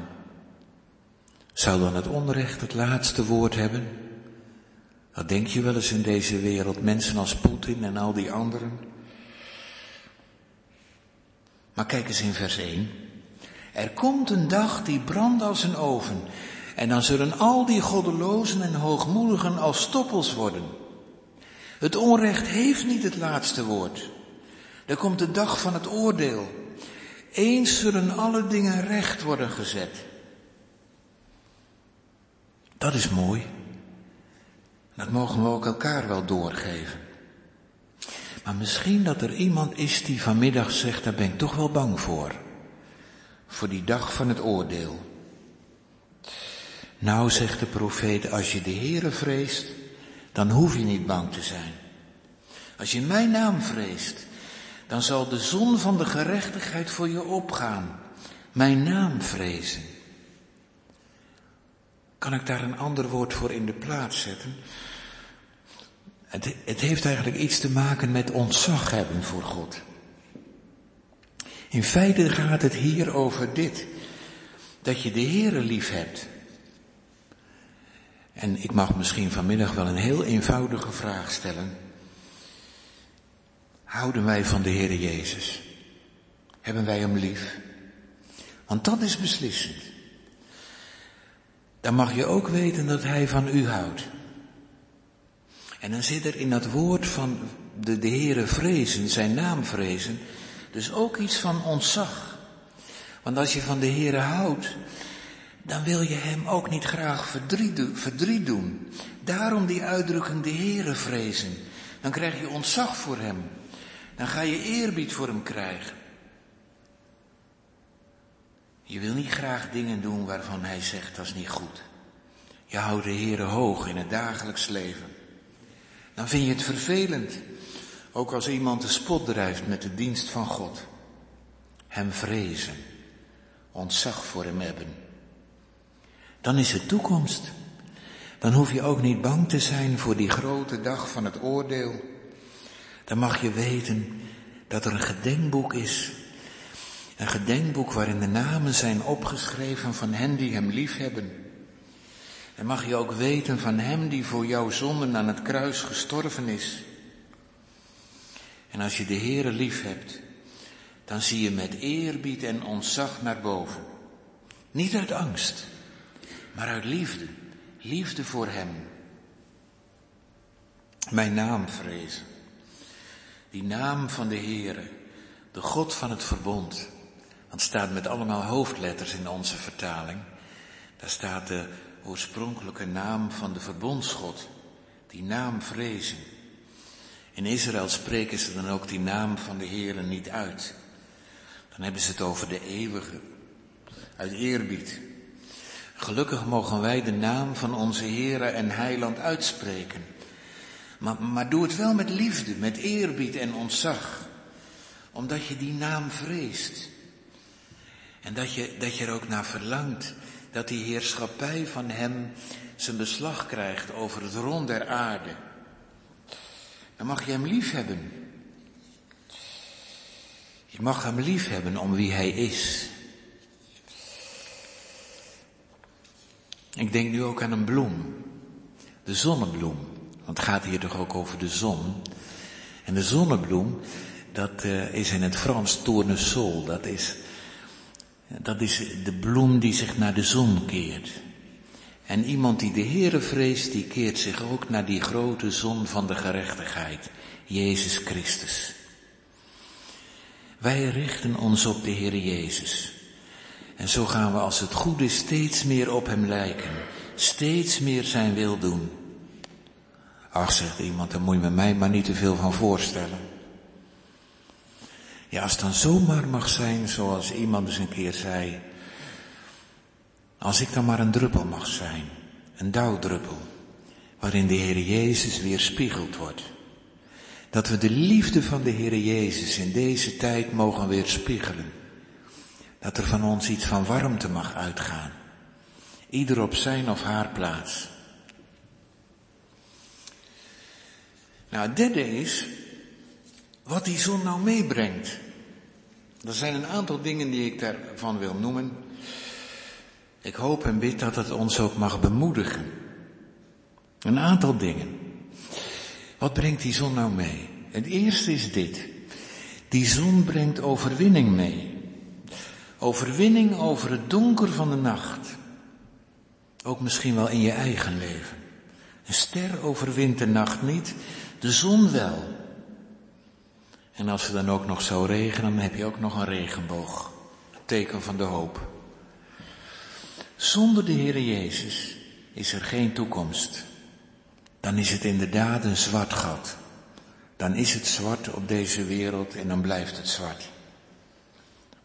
Zou dan het onrecht het laatste woord hebben? Dat denk je wel eens in deze wereld, mensen als Poetin en al die anderen. Maar kijk eens in vers 1. Er komt een dag die brandt als een oven. En dan zullen al die goddelozen en hoogmoedigen als stoppels worden. Het onrecht heeft niet het laatste woord. Er komt de dag van het oordeel. Eens zullen alle dingen recht worden gezet. Dat is mooi. Dat mogen we ook elkaar wel doorgeven. Maar misschien dat er iemand is die vanmiddag zegt, daar ben ik toch wel bang voor. Voor die dag van het oordeel. Nou, zegt de profeet, als je de Heere vreest, dan hoef je niet bang te zijn. Als je mijn naam vreest, dan zal de zon van de gerechtigheid voor je opgaan. Mijn naam vrezen. Kan ik daar een ander woord voor in de plaats zetten? Het, het heeft eigenlijk iets te maken met ontzag hebben voor God. In feite gaat het hier over dit. Dat je de Heere lief hebt. En ik mag misschien vanmiddag wel een heel eenvoudige vraag stellen. Houden wij van de Heere Jezus? Hebben wij Hem lief? Want dat is beslissend. Dan mag je ook weten dat Hij van u houdt. En dan zit er in dat woord van de, de Heere vrezen, zijn naam vrezen, dus ook iets van ontzag. Want als je van de Heere houdt, dan wil je hem ook niet graag verdriet, doen. Daarom die uitdrukking de Heere vrezen. Dan krijg je ontzag voor hem. Dan ga je eerbied voor hem krijgen. Je wil niet graag dingen doen waarvan hij zegt dat is niet goed. Je houdt de Heere hoog in het dagelijks leven. Dan vind je het vervelend, ook als iemand de spot drijft met de dienst van God. Hem vrezen, ontzag voor hem hebben. Dan is het toekomst. Dan hoef je ook niet bang te zijn voor die grote dag van het oordeel. Dan mag je weten dat er een gedenkboek is. Een gedenkboek waarin de namen zijn opgeschreven van hen die hem lief hebben. En mag je ook weten van hem die voor jouw zonden aan het kruis gestorven is. En als je de Heere lief hebt, dan zie je met eerbied en ontzag naar boven. Niet uit angst, maar uit liefde. Liefde voor Hem. Mijn naam vrezen. Die naam van de Heere, de God van het verbond. Want staat met allemaal hoofdletters in onze vertaling. Daar staat de oorspronkelijke naam van de verbondsgod. Die naam vrezen. In Israël spreken ze dan ook die naam van de Heere niet uit. Dan hebben ze het over de eeuwige, uit eerbied. Gelukkig mogen wij de naam van onze Heere en Heiland uitspreken. Maar, maar doe het wel met liefde, met eerbied en ontzag. Omdat je die naam vreest. En dat je, dat je er ook naar verlangt dat die heerschappij van Hem zijn beslag krijgt over het rond der aarde. Dan mag je Hem lief hebben. Je mag Hem lief hebben om wie Hij is. Ik denk nu ook aan een bloem. De zonnebloem. Want het gaat hier toch ook over de zon. En de zonnebloem, dat uh, is in het Frans tournesol. Dat is, dat is de bloem die zich naar de zon keert. En iemand die de Heere vreest, die keert zich ook naar die grote zon van de gerechtigheid, Jezus Christus. Wij richten ons op de Heere Jezus. En zo gaan we als het goed is steeds meer op Hem lijken, steeds meer Zijn wil doen. Ach, zegt iemand, daar moet je me mij maar niet te veel van voorstellen. Ja, als het dan zomaar mag zijn, zoals iemand eens een keer zei, als ik dan maar een druppel mag zijn, een dauwdruppel, waarin de Heer Jezus weer spiegeld wordt. Dat we de liefde van de Heer Jezus in deze tijd mogen weer spiegelen. Dat er van ons iets van warmte mag uitgaan. Ieder op zijn of haar plaats. Nou, het derde is wat die zon nou meebrengt. Er zijn een aantal dingen die ik daarvan wil noemen. Ik hoop en bid dat het ons ook mag bemoedigen. Een aantal dingen. Wat brengt die zon nou mee? Het eerste is dit. Die zon brengt overwinning mee. Overwinning over het donker van de nacht. Ook misschien wel in je eigen leven. Een ster overwint de nacht niet, de zon wel. En als het dan ook nog zou regenen, dan heb je ook nog een regenboog. Het teken van de hoop. Zonder de Heere Jezus is er geen toekomst. Dan is het inderdaad een zwart gat. Dan is het zwart op deze wereld en dan blijft het zwart.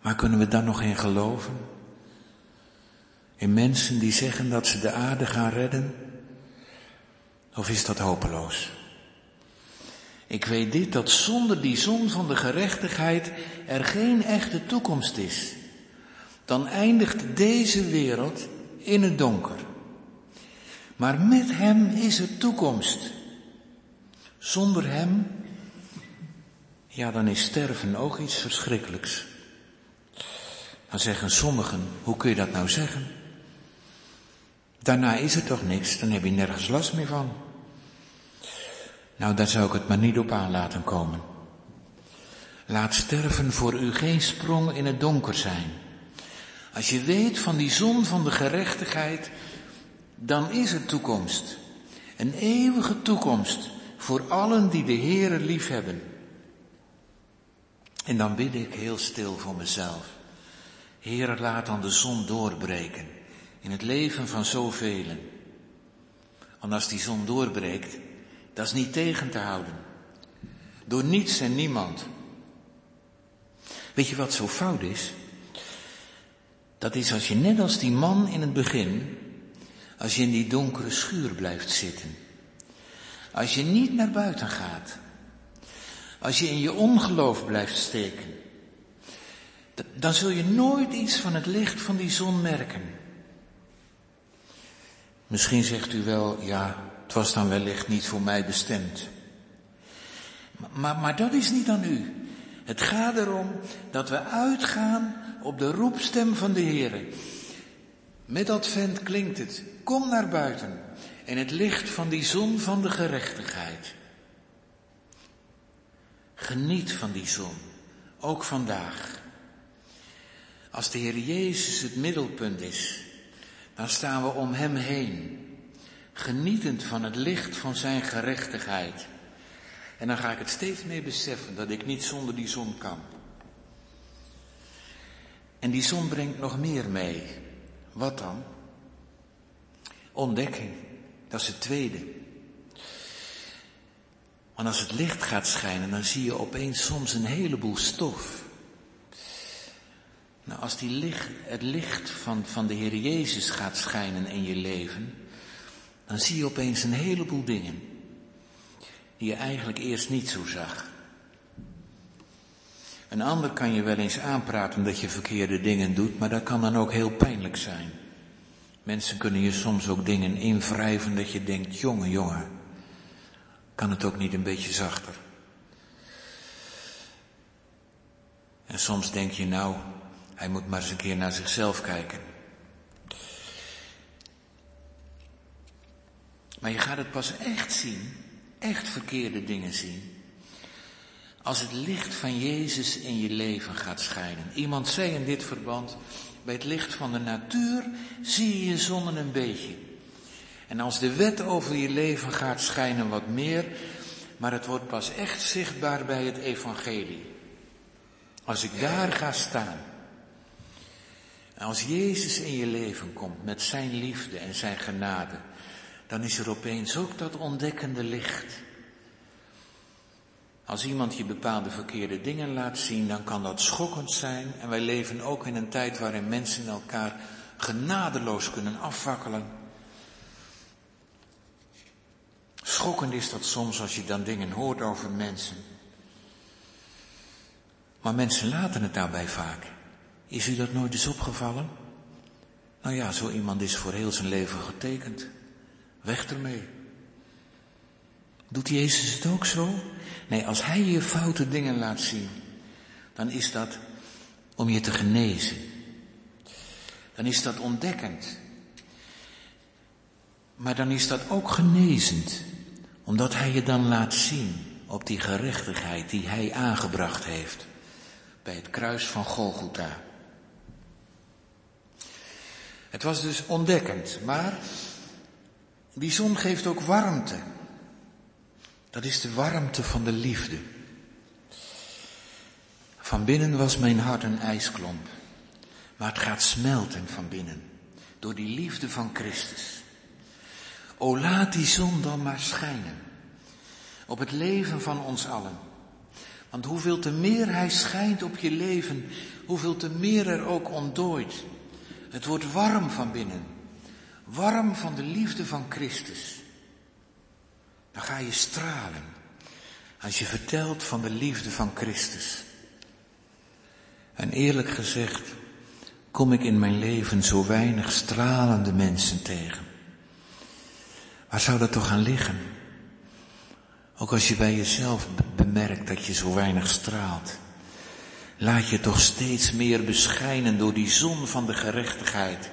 Maar kunnen we dan nog in geloven? In mensen die zeggen dat ze de aarde gaan redden? Of is dat hopeloos? Ik weet dit, dat zonder die zon van de gerechtigheid er geen echte toekomst is. Dan eindigt deze wereld in het donker. Maar met Hem is er toekomst. Zonder Hem, ja, dan is sterven ook iets verschrikkelijks. Dan zeggen sommigen, hoe kun je dat nou zeggen? Daarna is er toch niks, dan heb je nergens last meer van. Nou, daar zou ik het maar niet op aan laten komen. Laat sterven voor u geen sprong in het donker zijn. Als je weet van die zon van de gerechtigheid, dan is er toekomst. Een eeuwige toekomst voor allen die de Heere lief hebben. En dan bid ik heel stil voor mezelf. Heere, laat dan de zon doorbreken in het leven van zoveel. Want als die zon doorbreekt, dat is niet tegen te houden. Door niets en niemand. Weet je wat zo fout is? Dat is als je net als die man in het begin, als je in die donkere schuur blijft zitten. Als je niet naar buiten gaat. Als je in je ongeloof blijft steken. Dan zul je nooit iets van het licht van die zon merken. Misschien zegt u wel, ja, was dan wellicht niet voor mij bestemd. Maar, maar dat is niet aan u. Het gaat erom dat we uitgaan op de roepstem van de Heer. Met advent klinkt het, kom naar buiten in het licht van die zon van de gerechtigheid. Geniet van die zon, ook vandaag. Als de Heer Jezus het middelpunt is, dan staan we om Hem heen genietend van het licht van zijn gerechtigheid. En dan ga ik het steeds meer beseffen dat ik niet zonder die zon kan. En die zon brengt nog meer mee. Wat dan? Ontdekking, dat is het tweede. Want als het licht gaat schijnen, dan zie je opeens soms een heleboel stof. Nou, als die licht, het licht van, van de Heer Jezus gaat schijnen in je leven, dan zie je opeens een heleboel dingen die je eigenlijk eerst niet zo zag. Een ander kan je wel eens aanpraten dat je verkeerde dingen doet, maar dat kan dan ook heel pijnlijk zijn. Mensen kunnen je soms ook dingen invrijven dat je denkt, jongen, jongen, kan het ook niet een beetje zachter? En soms denk je nou, hij moet maar eens een keer naar zichzelf kijken. Maar je gaat het pas echt zien, echt verkeerde dingen zien, als het licht van Jezus in je leven gaat schijnen. Iemand zei in dit verband, bij het licht van de natuur zie je je zonnen een beetje. En als de wet over je leven gaat schijnen wat meer, maar het wordt pas echt zichtbaar bij het evangelie. Als ik daar ga staan, als Jezus in je leven komt met zijn liefde en zijn genade, dan is er opeens ook dat ontdekkende licht. Als iemand je bepaalde verkeerde dingen laat zien, dan kan dat schokkend zijn. En wij leven ook in een tijd waarin mensen elkaar genadeloos kunnen afwakkelen. Schokkend is dat soms als je dan dingen hoort over mensen. Maar mensen laten het daarbij vaak. Is u dat nooit eens opgevallen? Nou ja, zo iemand is voor heel zijn leven getekend. Weg ermee. Doet Jezus het ook zo? Nee, als Hij je foute dingen laat zien, dan is dat om je te genezen. Dan is dat ontdekkend. Maar dan is dat ook genezend, omdat Hij je dan laat zien op die gerechtigheid die Hij aangebracht heeft bij het kruis van Golgotha. Het was dus ontdekkend, maar die zon geeft ook warmte. Dat is de warmte van de liefde. Van binnen was mijn hart een ijsklomp, maar het gaat smelten van binnen door die liefde van Christus. O laat die zon dan maar schijnen op het leven van ons allen. Want hoeveel te meer hij schijnt op je leven, hoeveel te meer er ook ontdooit. Het wordt warm van binnen. Warm van de liefde van Christus. Dan ga je stralen. Als je vertelt van de liefde van Christus. En eerlijk gezegd kom ik in mijn leven zo weinig stralende mensen tegen. Waar zou dat toch aan liggen? Ook als je bij jezelf bemerkt dat je zo weinig straalt. Laat je toch steeds meer beschijnen door die zon van de gerechtigheid.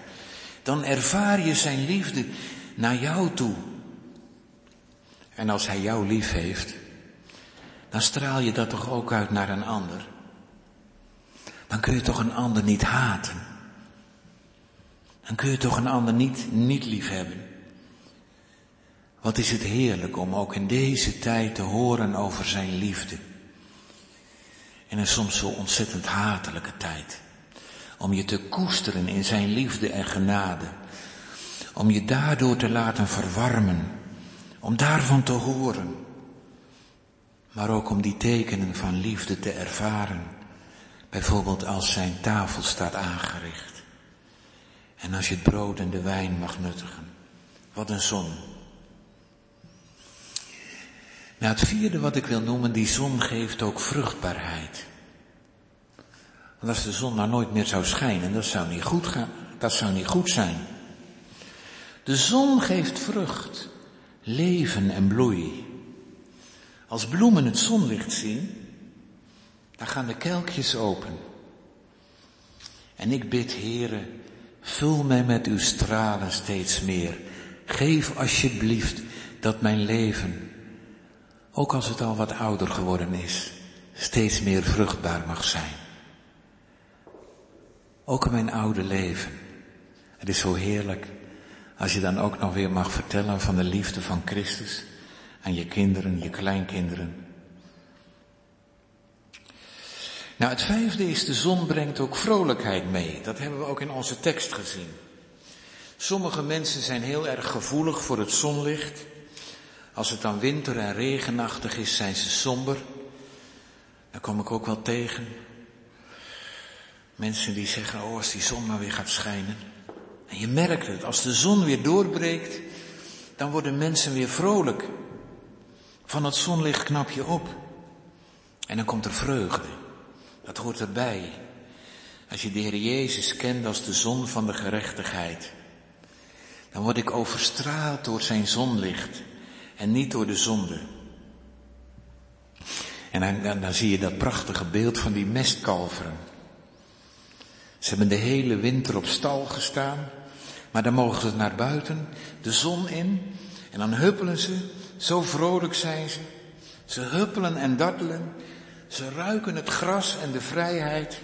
Dan ervaar je zijn liefde naar jou toe. En als hij jou lief heeft, dan straal je dat toch ook uit naar een ander. Dan kun je toch een ander niet haten. Dan kun je toch een ander niet, niet lief hebben. Wat is het heerlijk om ook in deze tijd te horen over zijn liefde. In een soms zo ontzettend hatelijke tijd. Om je te koesteren in zijn liefde en genade. Om je daardoor te laten verwarmen. Om daarvan te horen. Maar ook om die tekenen van liefde te ervaren. Bijvoorbeeld als zijn tafel staat aangericht. En als je het brood en de wijn mag nuttigen. Wat een zon. Nou, het vierde wat ik wil noemen, die zon geeft ook vruchtbaarheid. Want als de zon nou nooit meer zou schijnen, dat zou niet goed gaan, dat zou niet goed zijn. De zon geeft vrucht, leven en bloei. Als bloemen het zonlicht zien, dan gaan de kelkjes open. En ik bid, Heere, vul mij met uw stralen steeds meer. Geef alsjeblieft dat mijn leven ook als het al wat ouder geworden is, steeds meer vruchtbaar mag zijn. Ook in mijn oude leven. Het is zo heerlijk als je dan ook nog weer mag vertellen van de liefde van Christus aan je kinderen, je kleinkinderen. Nou, het vijfde is, de zon brengt ook vrolijkheid mee. Dat hebben we ook in onze tekst gezien. Sommige mensen zijn heel erg gevoelig voor het zonlicht. Als het dan winter en regenachtig is, zijn ze somber. Daar kom ik ook wel tegen. Mensen die zeggen, oh als die zon maar weer gaat schijnen. En je merkt het, als de zon weer doorbreekt, dan worden mensen weer vrolijk. Van het zonlicht knap je op. En dan komt er vreugde. Dat hoort erbij. Als je de Heer Jezus kent als de zon van de gerechtigheid, dan word ik overstraald door zijn zonlicht en niet door de zonde. En dan, dan, dan, zie je dat prachtige beeld van die mestkalveren. Ze hebben de hele winter op stal gestaan, maar dan mogen ze naar buiten, de zon in, en dan huppelen ze, zo vrolijk zijn ze. Ze huppelen en dartelen, ze ruiken het gras en de vrijheid.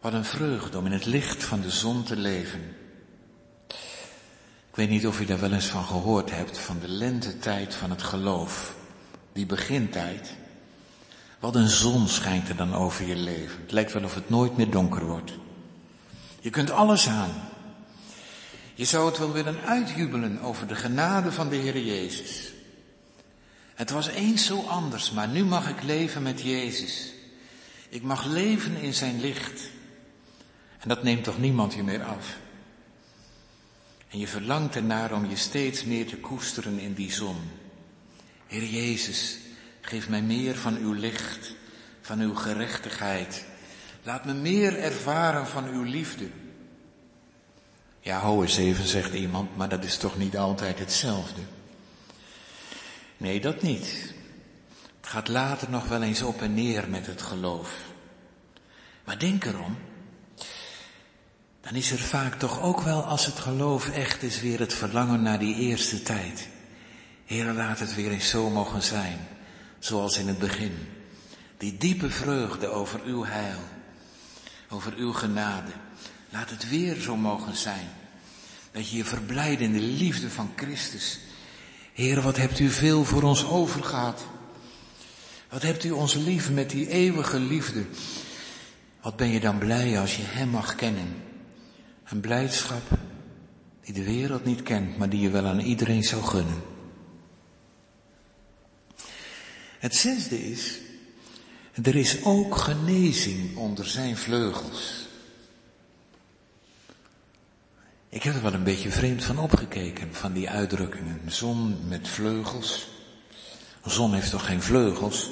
Wat een vreugde om in het licht van de zon te leven. Ik weet niet of u daar wel eens van gehoord hebt, van de lentetijd van het geloof. Die begintijd. Wat een zon schijnt er dan over je leven. Het lijkt wel of het nooit meer donker wordt. Je kunt alles aan. Je zou het wel willen uitjubelen over de genade van de Heer Jezus. Het was eens zo anders, maar nu mag ik leven met Jezus. Ik mag leven in zijn licht. En dat neemt toch niemand je meer af. En je verlangt ernaar om je steeds meer te koesteren in die zon. Heer Jezus, geef mij meer van uw licht, van uw gerechtigheid. Laat me meer ervaren van uw liefde. Ja, hou eens even, zegt iemand, maar dat is toch niet altijd hetzelfde. Nee, dat niet. Het gaat later nog wel eens op en neer met het geloof. Maar denk erom, dan is er vaak toch ook wel, als het geloof echt is, weer het verlangen naar die eerste tijd. Heer, laat het weer eens zo mogen zijn, zoals in het begin. Die diepe vreugde over uw heil, over uw genade. Laat het weer zo mogen zijn. Dat je je verblijdt in de liefde van Christus. Heer, wat hebt u veel voor ons overgehad. Wat hebt u ons lief met die eeuwige liefde. Wat ben je dan blij als je Hem mag kennen. Een blijdschap die de wereld niet kent, maar die je wel aan iedereen zou gunnen. Het zesde is, er is ook genezing onder zijn vleugels. Ik heb er wel een beetje vreemd van opgekeken, van die uitdrukkingen. Zon met vleugels. Zon heeft toch geen vleugels?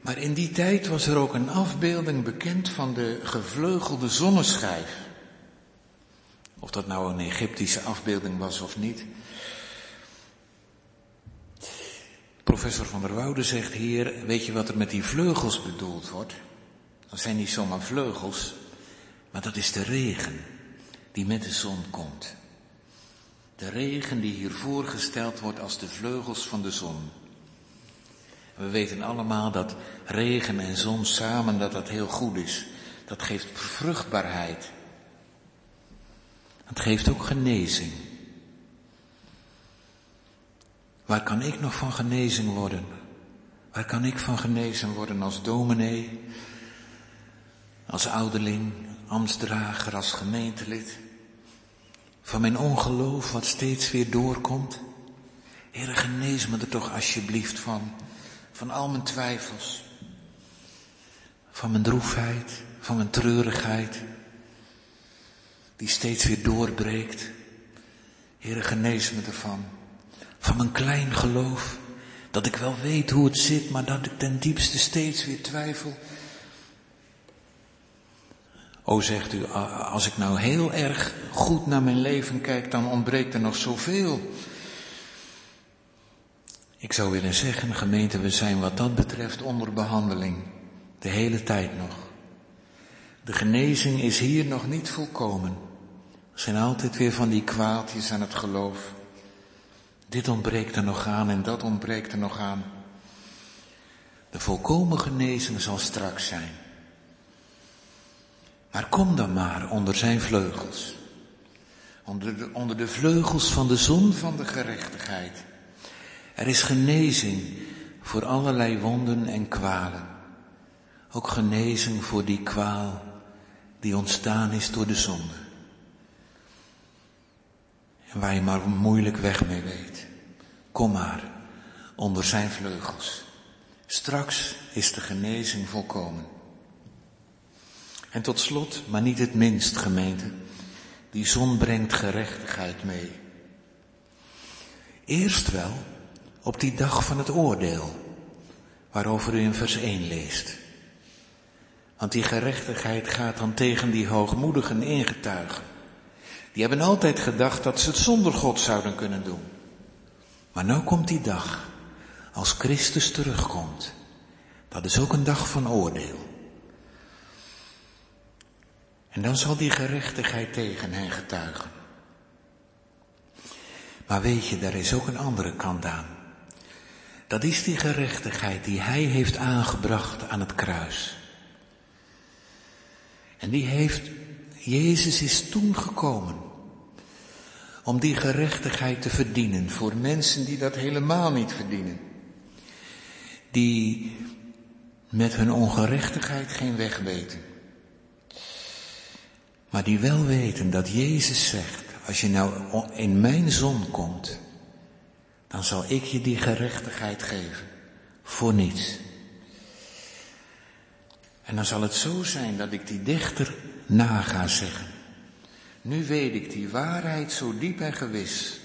Maar in die tijd was er ook een afbeelding bekend van de gevleugelde zonneschijf. Of dat nou een Egyptische afbeelding was of niet. Professor van der Woude zegt hier, weet je wat er met die vleugels bedoeld wordt? Dat zijn niet zomaar vleugels, maar dat is de regen die met de zon komt. De regen die hier voorgesteld wordt als de vleugels van de zon. We weten allemaal dat regen en zon samen, dat dat heel goed is. Dat geeft vruchtbaarheid. Het geeft ook genezing. Waar kan ik nog van genezing worden? Waar kan ik van genezen worden als dominee, als ouderling, ambtsdrager, als gemeentelid? Van mijn ongeloof wat steeds weer doorkomt? Heer, genees me er toch alsjeblieft van van al mijn twijfels, van mijn droefheid, van mijn treurigheid, die steeds weer doorbreekt. Heere, genees me ervan. Van mijn klein geloof, dat ik wel weet hoe het zit, maar dat ik ten diepste steeds weer twijfel. O, zegt u, als ik nou heel erg goed naar mijn leven kijk, dan ontbreekt er nog zoveel. Ik zou willen zeggen, gemeente, we zijn wat dat betreft onder behandeling. De hele tijd nog. De genezing is hier nog niet volkomen. Er zijn altijd weer van die kwaaltjes aan het geloof. Dit ontbreekt er nog aan en dat ontbreekt er nog aan. De volkomen genezing zal straks zijn. Maar kom dan maar onder zijn vleugels. Onder de, onder de vleugels van de zon van de gerechtigheid. Er is genezing voor allerlei wonden en kwalen. Ook genezing voor die kwaal die ontstaan is door de zonde. En waar je maar moeilijk weg mee weet. Kom maar onder zijn vleugels. Straks is de genezing volkomen. En tot slot, maar niet het minst gemeente, die zon brengt gerechtigheid mee. Eerst wel op die dag van het oordeel, waarover u in vers 1 leest. Want die gerechtigheid gaat dan tegen die hoogmoedigen ingetuigen. Die hebben altijd gedacht dat ze het zonder God zouden kunnen doen. Maar nu komt die dag, als Christus terugkomt. Dat is ook een dag van oordeel. En dan zal die gerechtigheid tegen hen getuigen. Maar weet je, daar is ook een andere kant aan. Dat is die gerechtigheid die Hij heeft aangebracht aan het kruis. En die heeft, Jezus is toen gekomen om die gerechtigheid te verdienen voor mensen die dat helemaal niet verdienen. Die met hun ongerechtigheid geen weg weten. Maar die wel weten dat Jezus zegt, als je nou in mijn zon komt, dan zal ik je die gerechtigheid geven. Voor niets. En dan zal het zo zijn dat ik die dichter na ga zeggen. Nu weet ik die waarheid zo diep en gewis,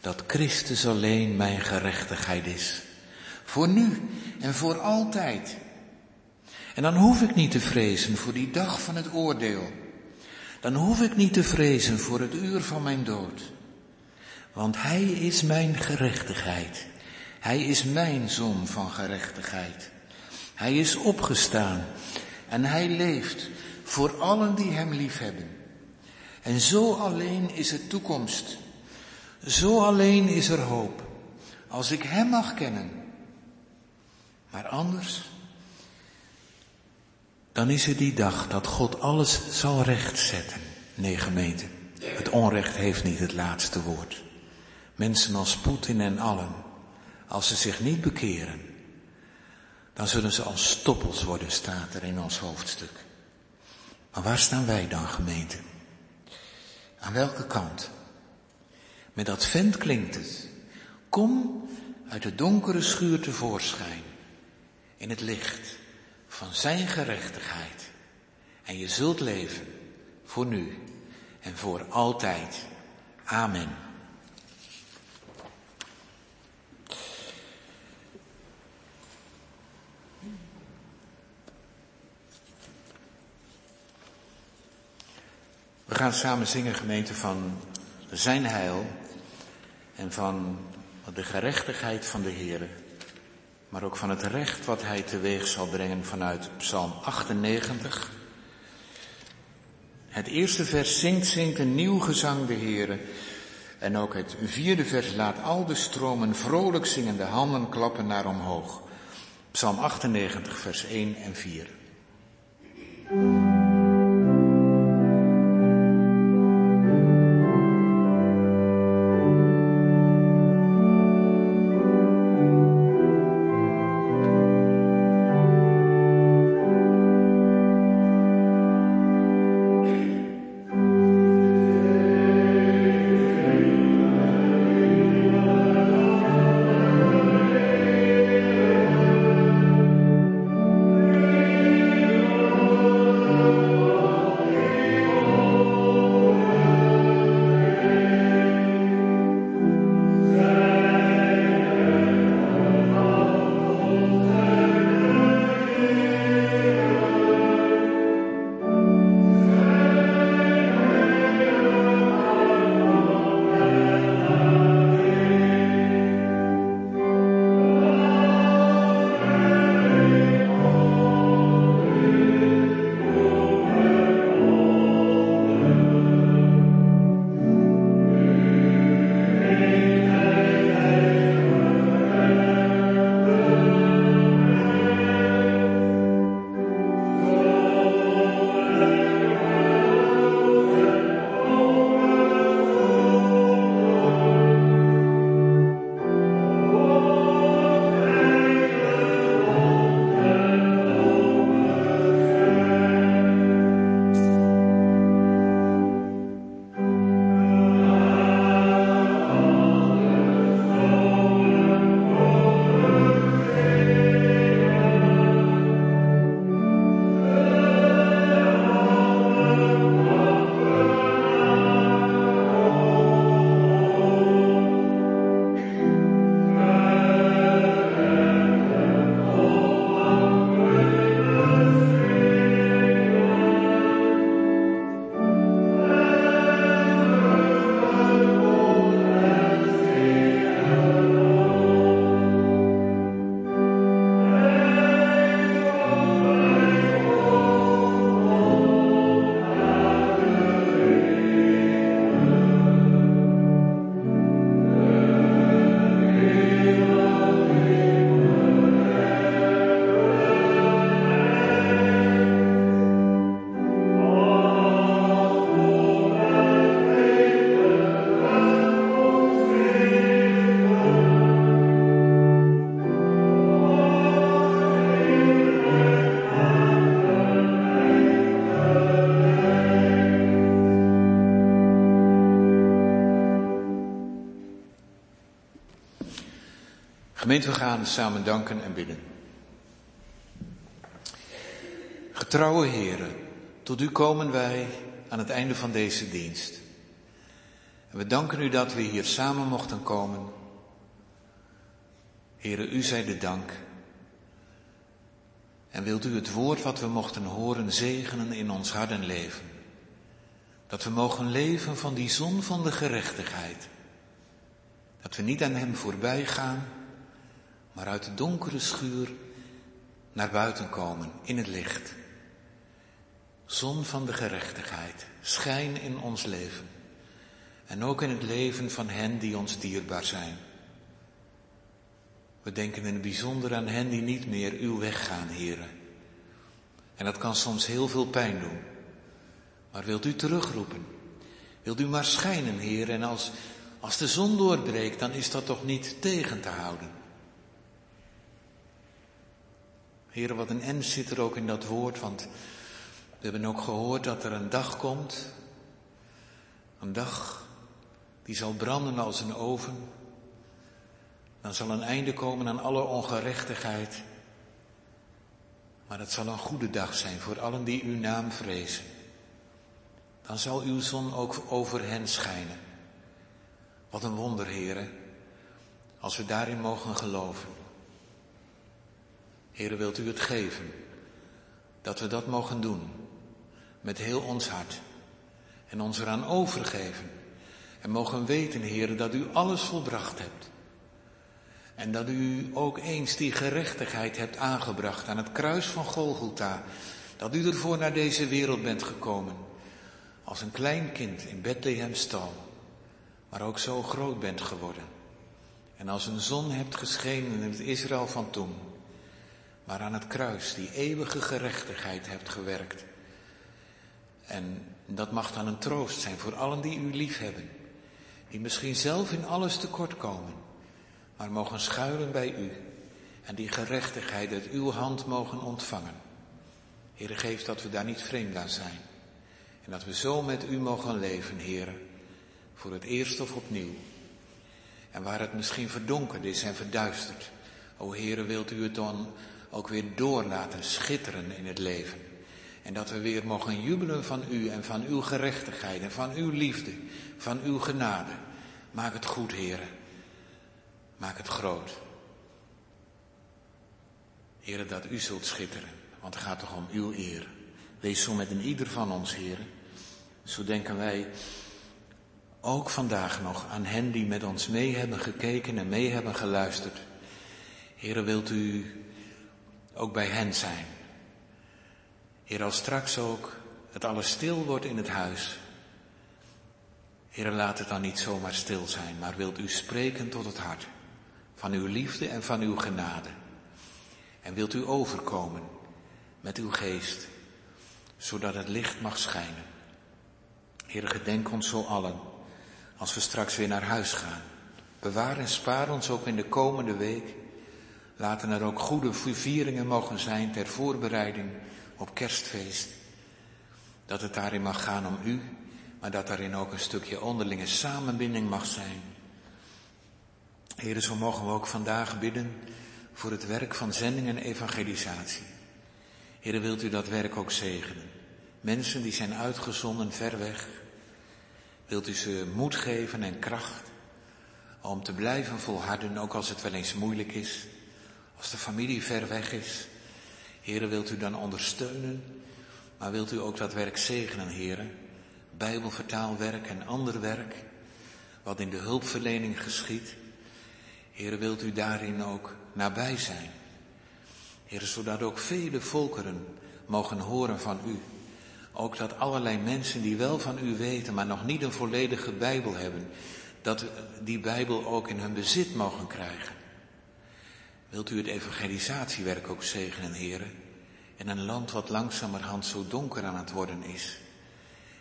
dat Christus alleen mijn gerechtigheid is. Voor nu en voor altijd. En dan hoef ik niet te vrezen voor die dag van het oordeel. Dan hoef ik niet te vrezen voor het uur van mijn dood. Want Hij is mijn gerechtigheid. Hij is mijn zon van gerechtigheid. Hij is opgestaan en Hij leeft voor allen die Hem liefhebben. En zo alleen is er toekomst. Zo alleen is er hoop. Als ik Hem mag kennen. Maar anders, dan is er die dag dat God alles zal rechtzetten. Nee, gemeente, het onrecht heeft niet het laatste woord. Mensen als Poetin en allen, als ze zich niet bekeren, dan zullen ze als stoppels worden, staat er in ons hoofdstuk. Maar waar staan wij dan, gemeente? Aan welke kant? Met dat vent klinkt het. Kom uit de donkere schuur tevoorschijn, in het licht van zijn gerechtigheid. En je zult leven voor nu en voor altijd. Amen. We gaan samen zingen, gemeente, van zijn heil en van de gerechtigheid van de Heer, maar ook van het recht wat Hij teweeg zal brengen vanuit Psalm 98. Het eerste vers zingt, zingt een nieuw gezang de Heere. En ook het vierde vers laat al de stromen vrolijk zingende handen klappen naar omhoog. Psalm 98, vers 1 en 4. Gemeente, we gaan samen danken en bidden. Getrouwe heren, tot u komen wij aan het einde van deze dienst. En we danken u dat we hier samen mochten komen. Heren, u zij de dank. En wilt u het woord wat we mochten horen zegenen in ons hart en leven. Dat we mogen leven van die zon van de gerechtigheid. Dat we niet aan hem voorbij gaan, maar uit de donkere schuur naar buiten komen in het licht. Zon van de gerechtigheid, schijn in ons leven. En ook in het leven van hen die ons dierbaar zijn. We denken in het bijzonder aan hen die niet meer uw weg gaan, heren. En dat kan soms heel veel pijn doen. Maar wilt u terugroepen? Wilt u maar schijnen, Heer? En als, als de zon doorbreekt, dan is dat toch niet tegen te houden. Heer, wat een en zit er ook in dat woord, want we hebben ook gehoord dat er een dag komt. Een dag die zal branden als een oven. Dan zal een einde komen aan alle ongerechtigheid. Maar het zal een goede dag zijn voor allen die uw naam vrezen. Dan zal uw zon ook over hen schijnen. Wat een wonder, heren, als we daarin mogen geloven. Heren, wilt u het geven, dat we dat mogen doen, met heel ons hart, en ons eraan overgeven, en mogen weten, heren, dat u alles volbracht hebt. En dat u ook eens die gerechtigheid hebt aangebracht aan het kruis van Golgotha. Dat u ervoor naar deze wereld bent gekomen. Als een klein kind in Bethlehem stal. Maar ook zo groot bent geworden. En als een zon hebt geschenen in het Israël van toen. Maar aan het kruis die eeuwige gerechtigheid hebt gewerkt. En dat mag dan een troost zijn voor allen die u lief hebben. Die misschien zelf in alles tekort komen maar mogen schuilen bij u en die gerechtigheid uit uw hand mogen ontvangen. Heere, geef dat we daar niet vreemd aan zijn en dat we zo met u mogen leven, Heere, voor het eerst of opnieuw. En waar het misschien verdonkerd is en verduisterd, o Heere, wilt u het dan ook weer door laten schitteren in het leven. En dat we weer mogen jubelen van u en van uw gerechtigheid en van uw liefde, van uw genade. Maak het goed, Heere. Maak het groot. Heren, dat u zult schitteren, want het gaat toch om uw eer. Wees zo met een ieder van ons, heren. Zo denken wij ook vandaag nog aan hen die met ons mee hebben gekeken en mee hebben geluisterd. Heren, wilt u ook bij hen zijn? Heer, als straks ook het alles stil wordt in het huis. Heer, laat het dan niet zomaar stil zijn, maar wilt u spreken tot het hart van uw liefde en van uw genade. En wilt u overkomen met uw geest, zodat het licht mag schijnen. Heer, gedenk ons zo allen, als we straks weer naar huis gaan. Bewaar en spaar ons ook in de komende week. Laten er ook goede vieringen mogen zijn ter voorbereiding op kerstfeest. Dat het daarin mag gaan om u, maar dat daarin ook een stukje onderlinge samenbinding mag zijn. Heren, zo mogen we ook vandaag bidden voor het werk van zending en evangelisatie. Heren, wilt u dat werk ook zegenen? Mensen die zijn uitgezonden ver weg, wilt u ze moed geven en kracht om te blijven volharden, ook als het wel eens moeilijk is, als de familie ver weg is. Heren, wilt u dan ondersteunen, maar wilt u ook dat werk zegenen, heren? Bijbelvertaalwerk en ander werk, wat in de hulpverlening geschiet. Heer, wilt u daarin ook nabij zijn? Heer, zodat ook vele volkeren mogen horen van u. Ook dat allerlei mensen die wel van u weten, maar nog niet een volledige Bijbel hebben, dat die Bijbel ook in hun bezit mogen krijgen. Wilt u het evangelisatiewerk ook zegenen, heren? In een land wat langzamerhand zo donker aan het worden is.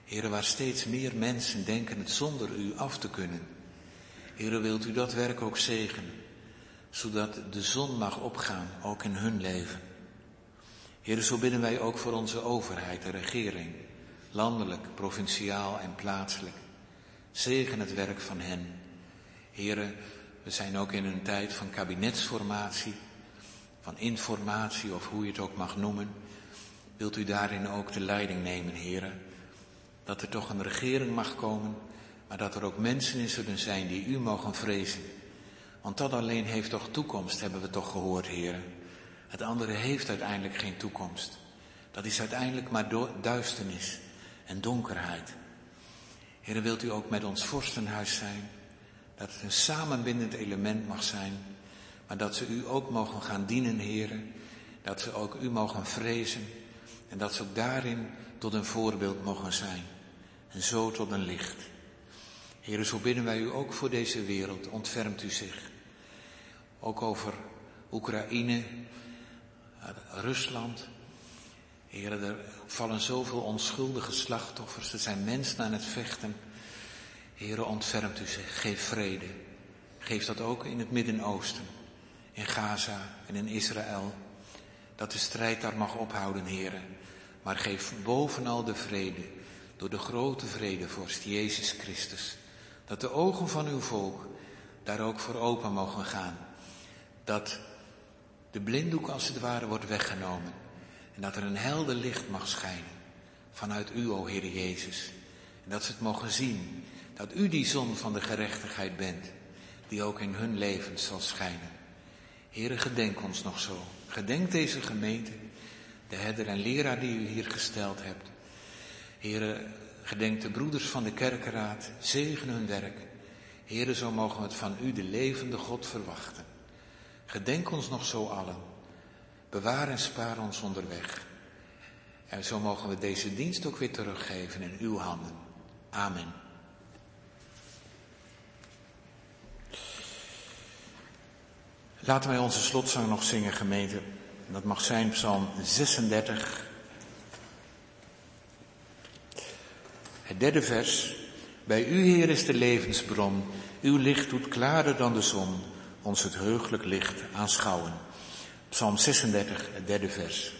Heren, waar steeds meer mensen denken het zonder u af te kunnen. Heere, wilt u dat werk ook zegenen, zodat de zon mag opgaan, ook in hun leven. Heere, zo bidden wij ook voor onze overheid, de regering, landelijk, provinciaal en plaatselijk. Zegen het werk van hen. Heere, We zijn ook in een tijd van kabinetsformatie, van informatie of hoe je het ook mag noemen. Wilt u daarin ook de leiding nemen, heren? Dat er toch een regering mag komen, maar dat er ook mensen in zullen zijn die u mogen vrezen. Want dat alleen heeft toch toekomst, hebben we toch gehoord, heren. Het andere heeft uiteindelijk geen toekomst. Dat is uiteindelijk maar duisternis en donkerheid. Heren, wilt u ook met ons vorstenhuis zijn? Dat het een samenbindend element mag zijn. Maar dat ze u ook mogen gaan dienen, heren. Dat ze ook u mogen vrezen. En dat ze ook daarin tot een voorbeeld mogen zijn. En zo tot een licht. Heren, zo bidden wij u ook voor deze wereld. Ontfermt u zich. Ook over Oekraïne, Rusland. Heren, er vallen zoveel onschuldige slachtoffers. Er zijn mensen aan het vechten. Heren, ontfermt u zich. Geef vrede. Geef dat ook in het Midden-Oosten. In Gaza en in Israël. Dat de strijd daar mag ophouden, heren. Maar geef bovenal de vrede. Door de grote vredevorst, Jezus Christus. Dat de ogen van uw volk daar ook voor open mogen gaan. Dat de blinddoek als het ware wordt weggenomen. En dat er een helder licht mag schijnen. Vanuit u, o Heer Jezus. En dat ze het mogen zien. Dat u die zon van de gerechtigheid bent. Die ook in hun leven zal schijnen. Heere, gedenk ons nog zo. Gedenk deze gemeente. De herder en leraar die u hier gesteld hebt. Heere, gedenk de broeders van de kerkenraad. Zegen hun werk. Heere, zo mogen we het van u, de levende God, verwachten. Gedenk ons nog zo allen. Bewaar en spaar ons onderweg. En zo mogen we deze dienst ook weer teruggeven in uw handen. Amen. Laten wij onze slotzang nog zingen, gemeente. Dat mag zijn Psalm 36. Het derde vers. Bij u, Heer, is de levensbron. Uw licht doet klaarder dan de zon ons het heugelijk licht aanschouwen. Psalm 36, het derde vers.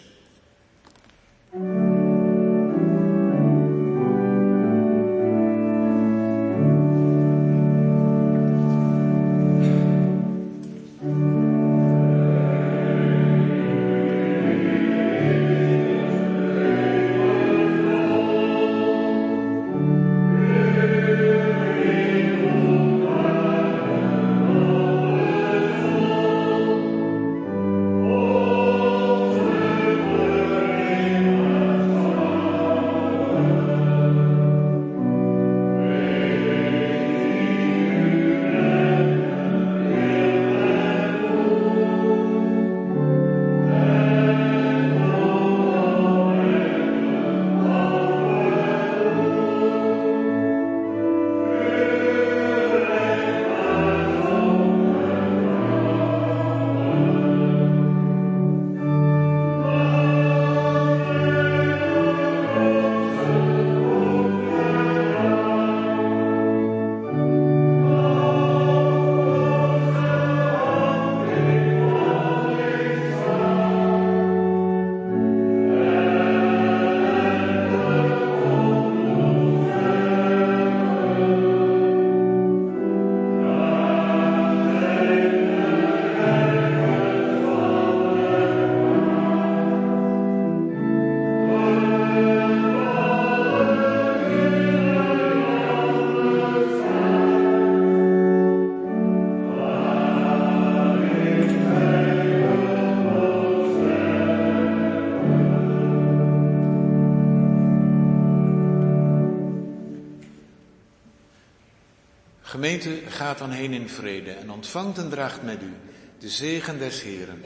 Gemeente, gaat dan heen in vrede en ontvangt en draagt met u de zegen des Heren.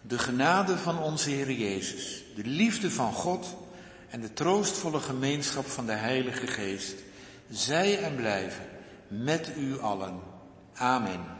De genade van onze Heer Jezus, de liefde van God en de troostvolle gemeenschap van de Heilige Geest, zij en blijven met u allen. Amen.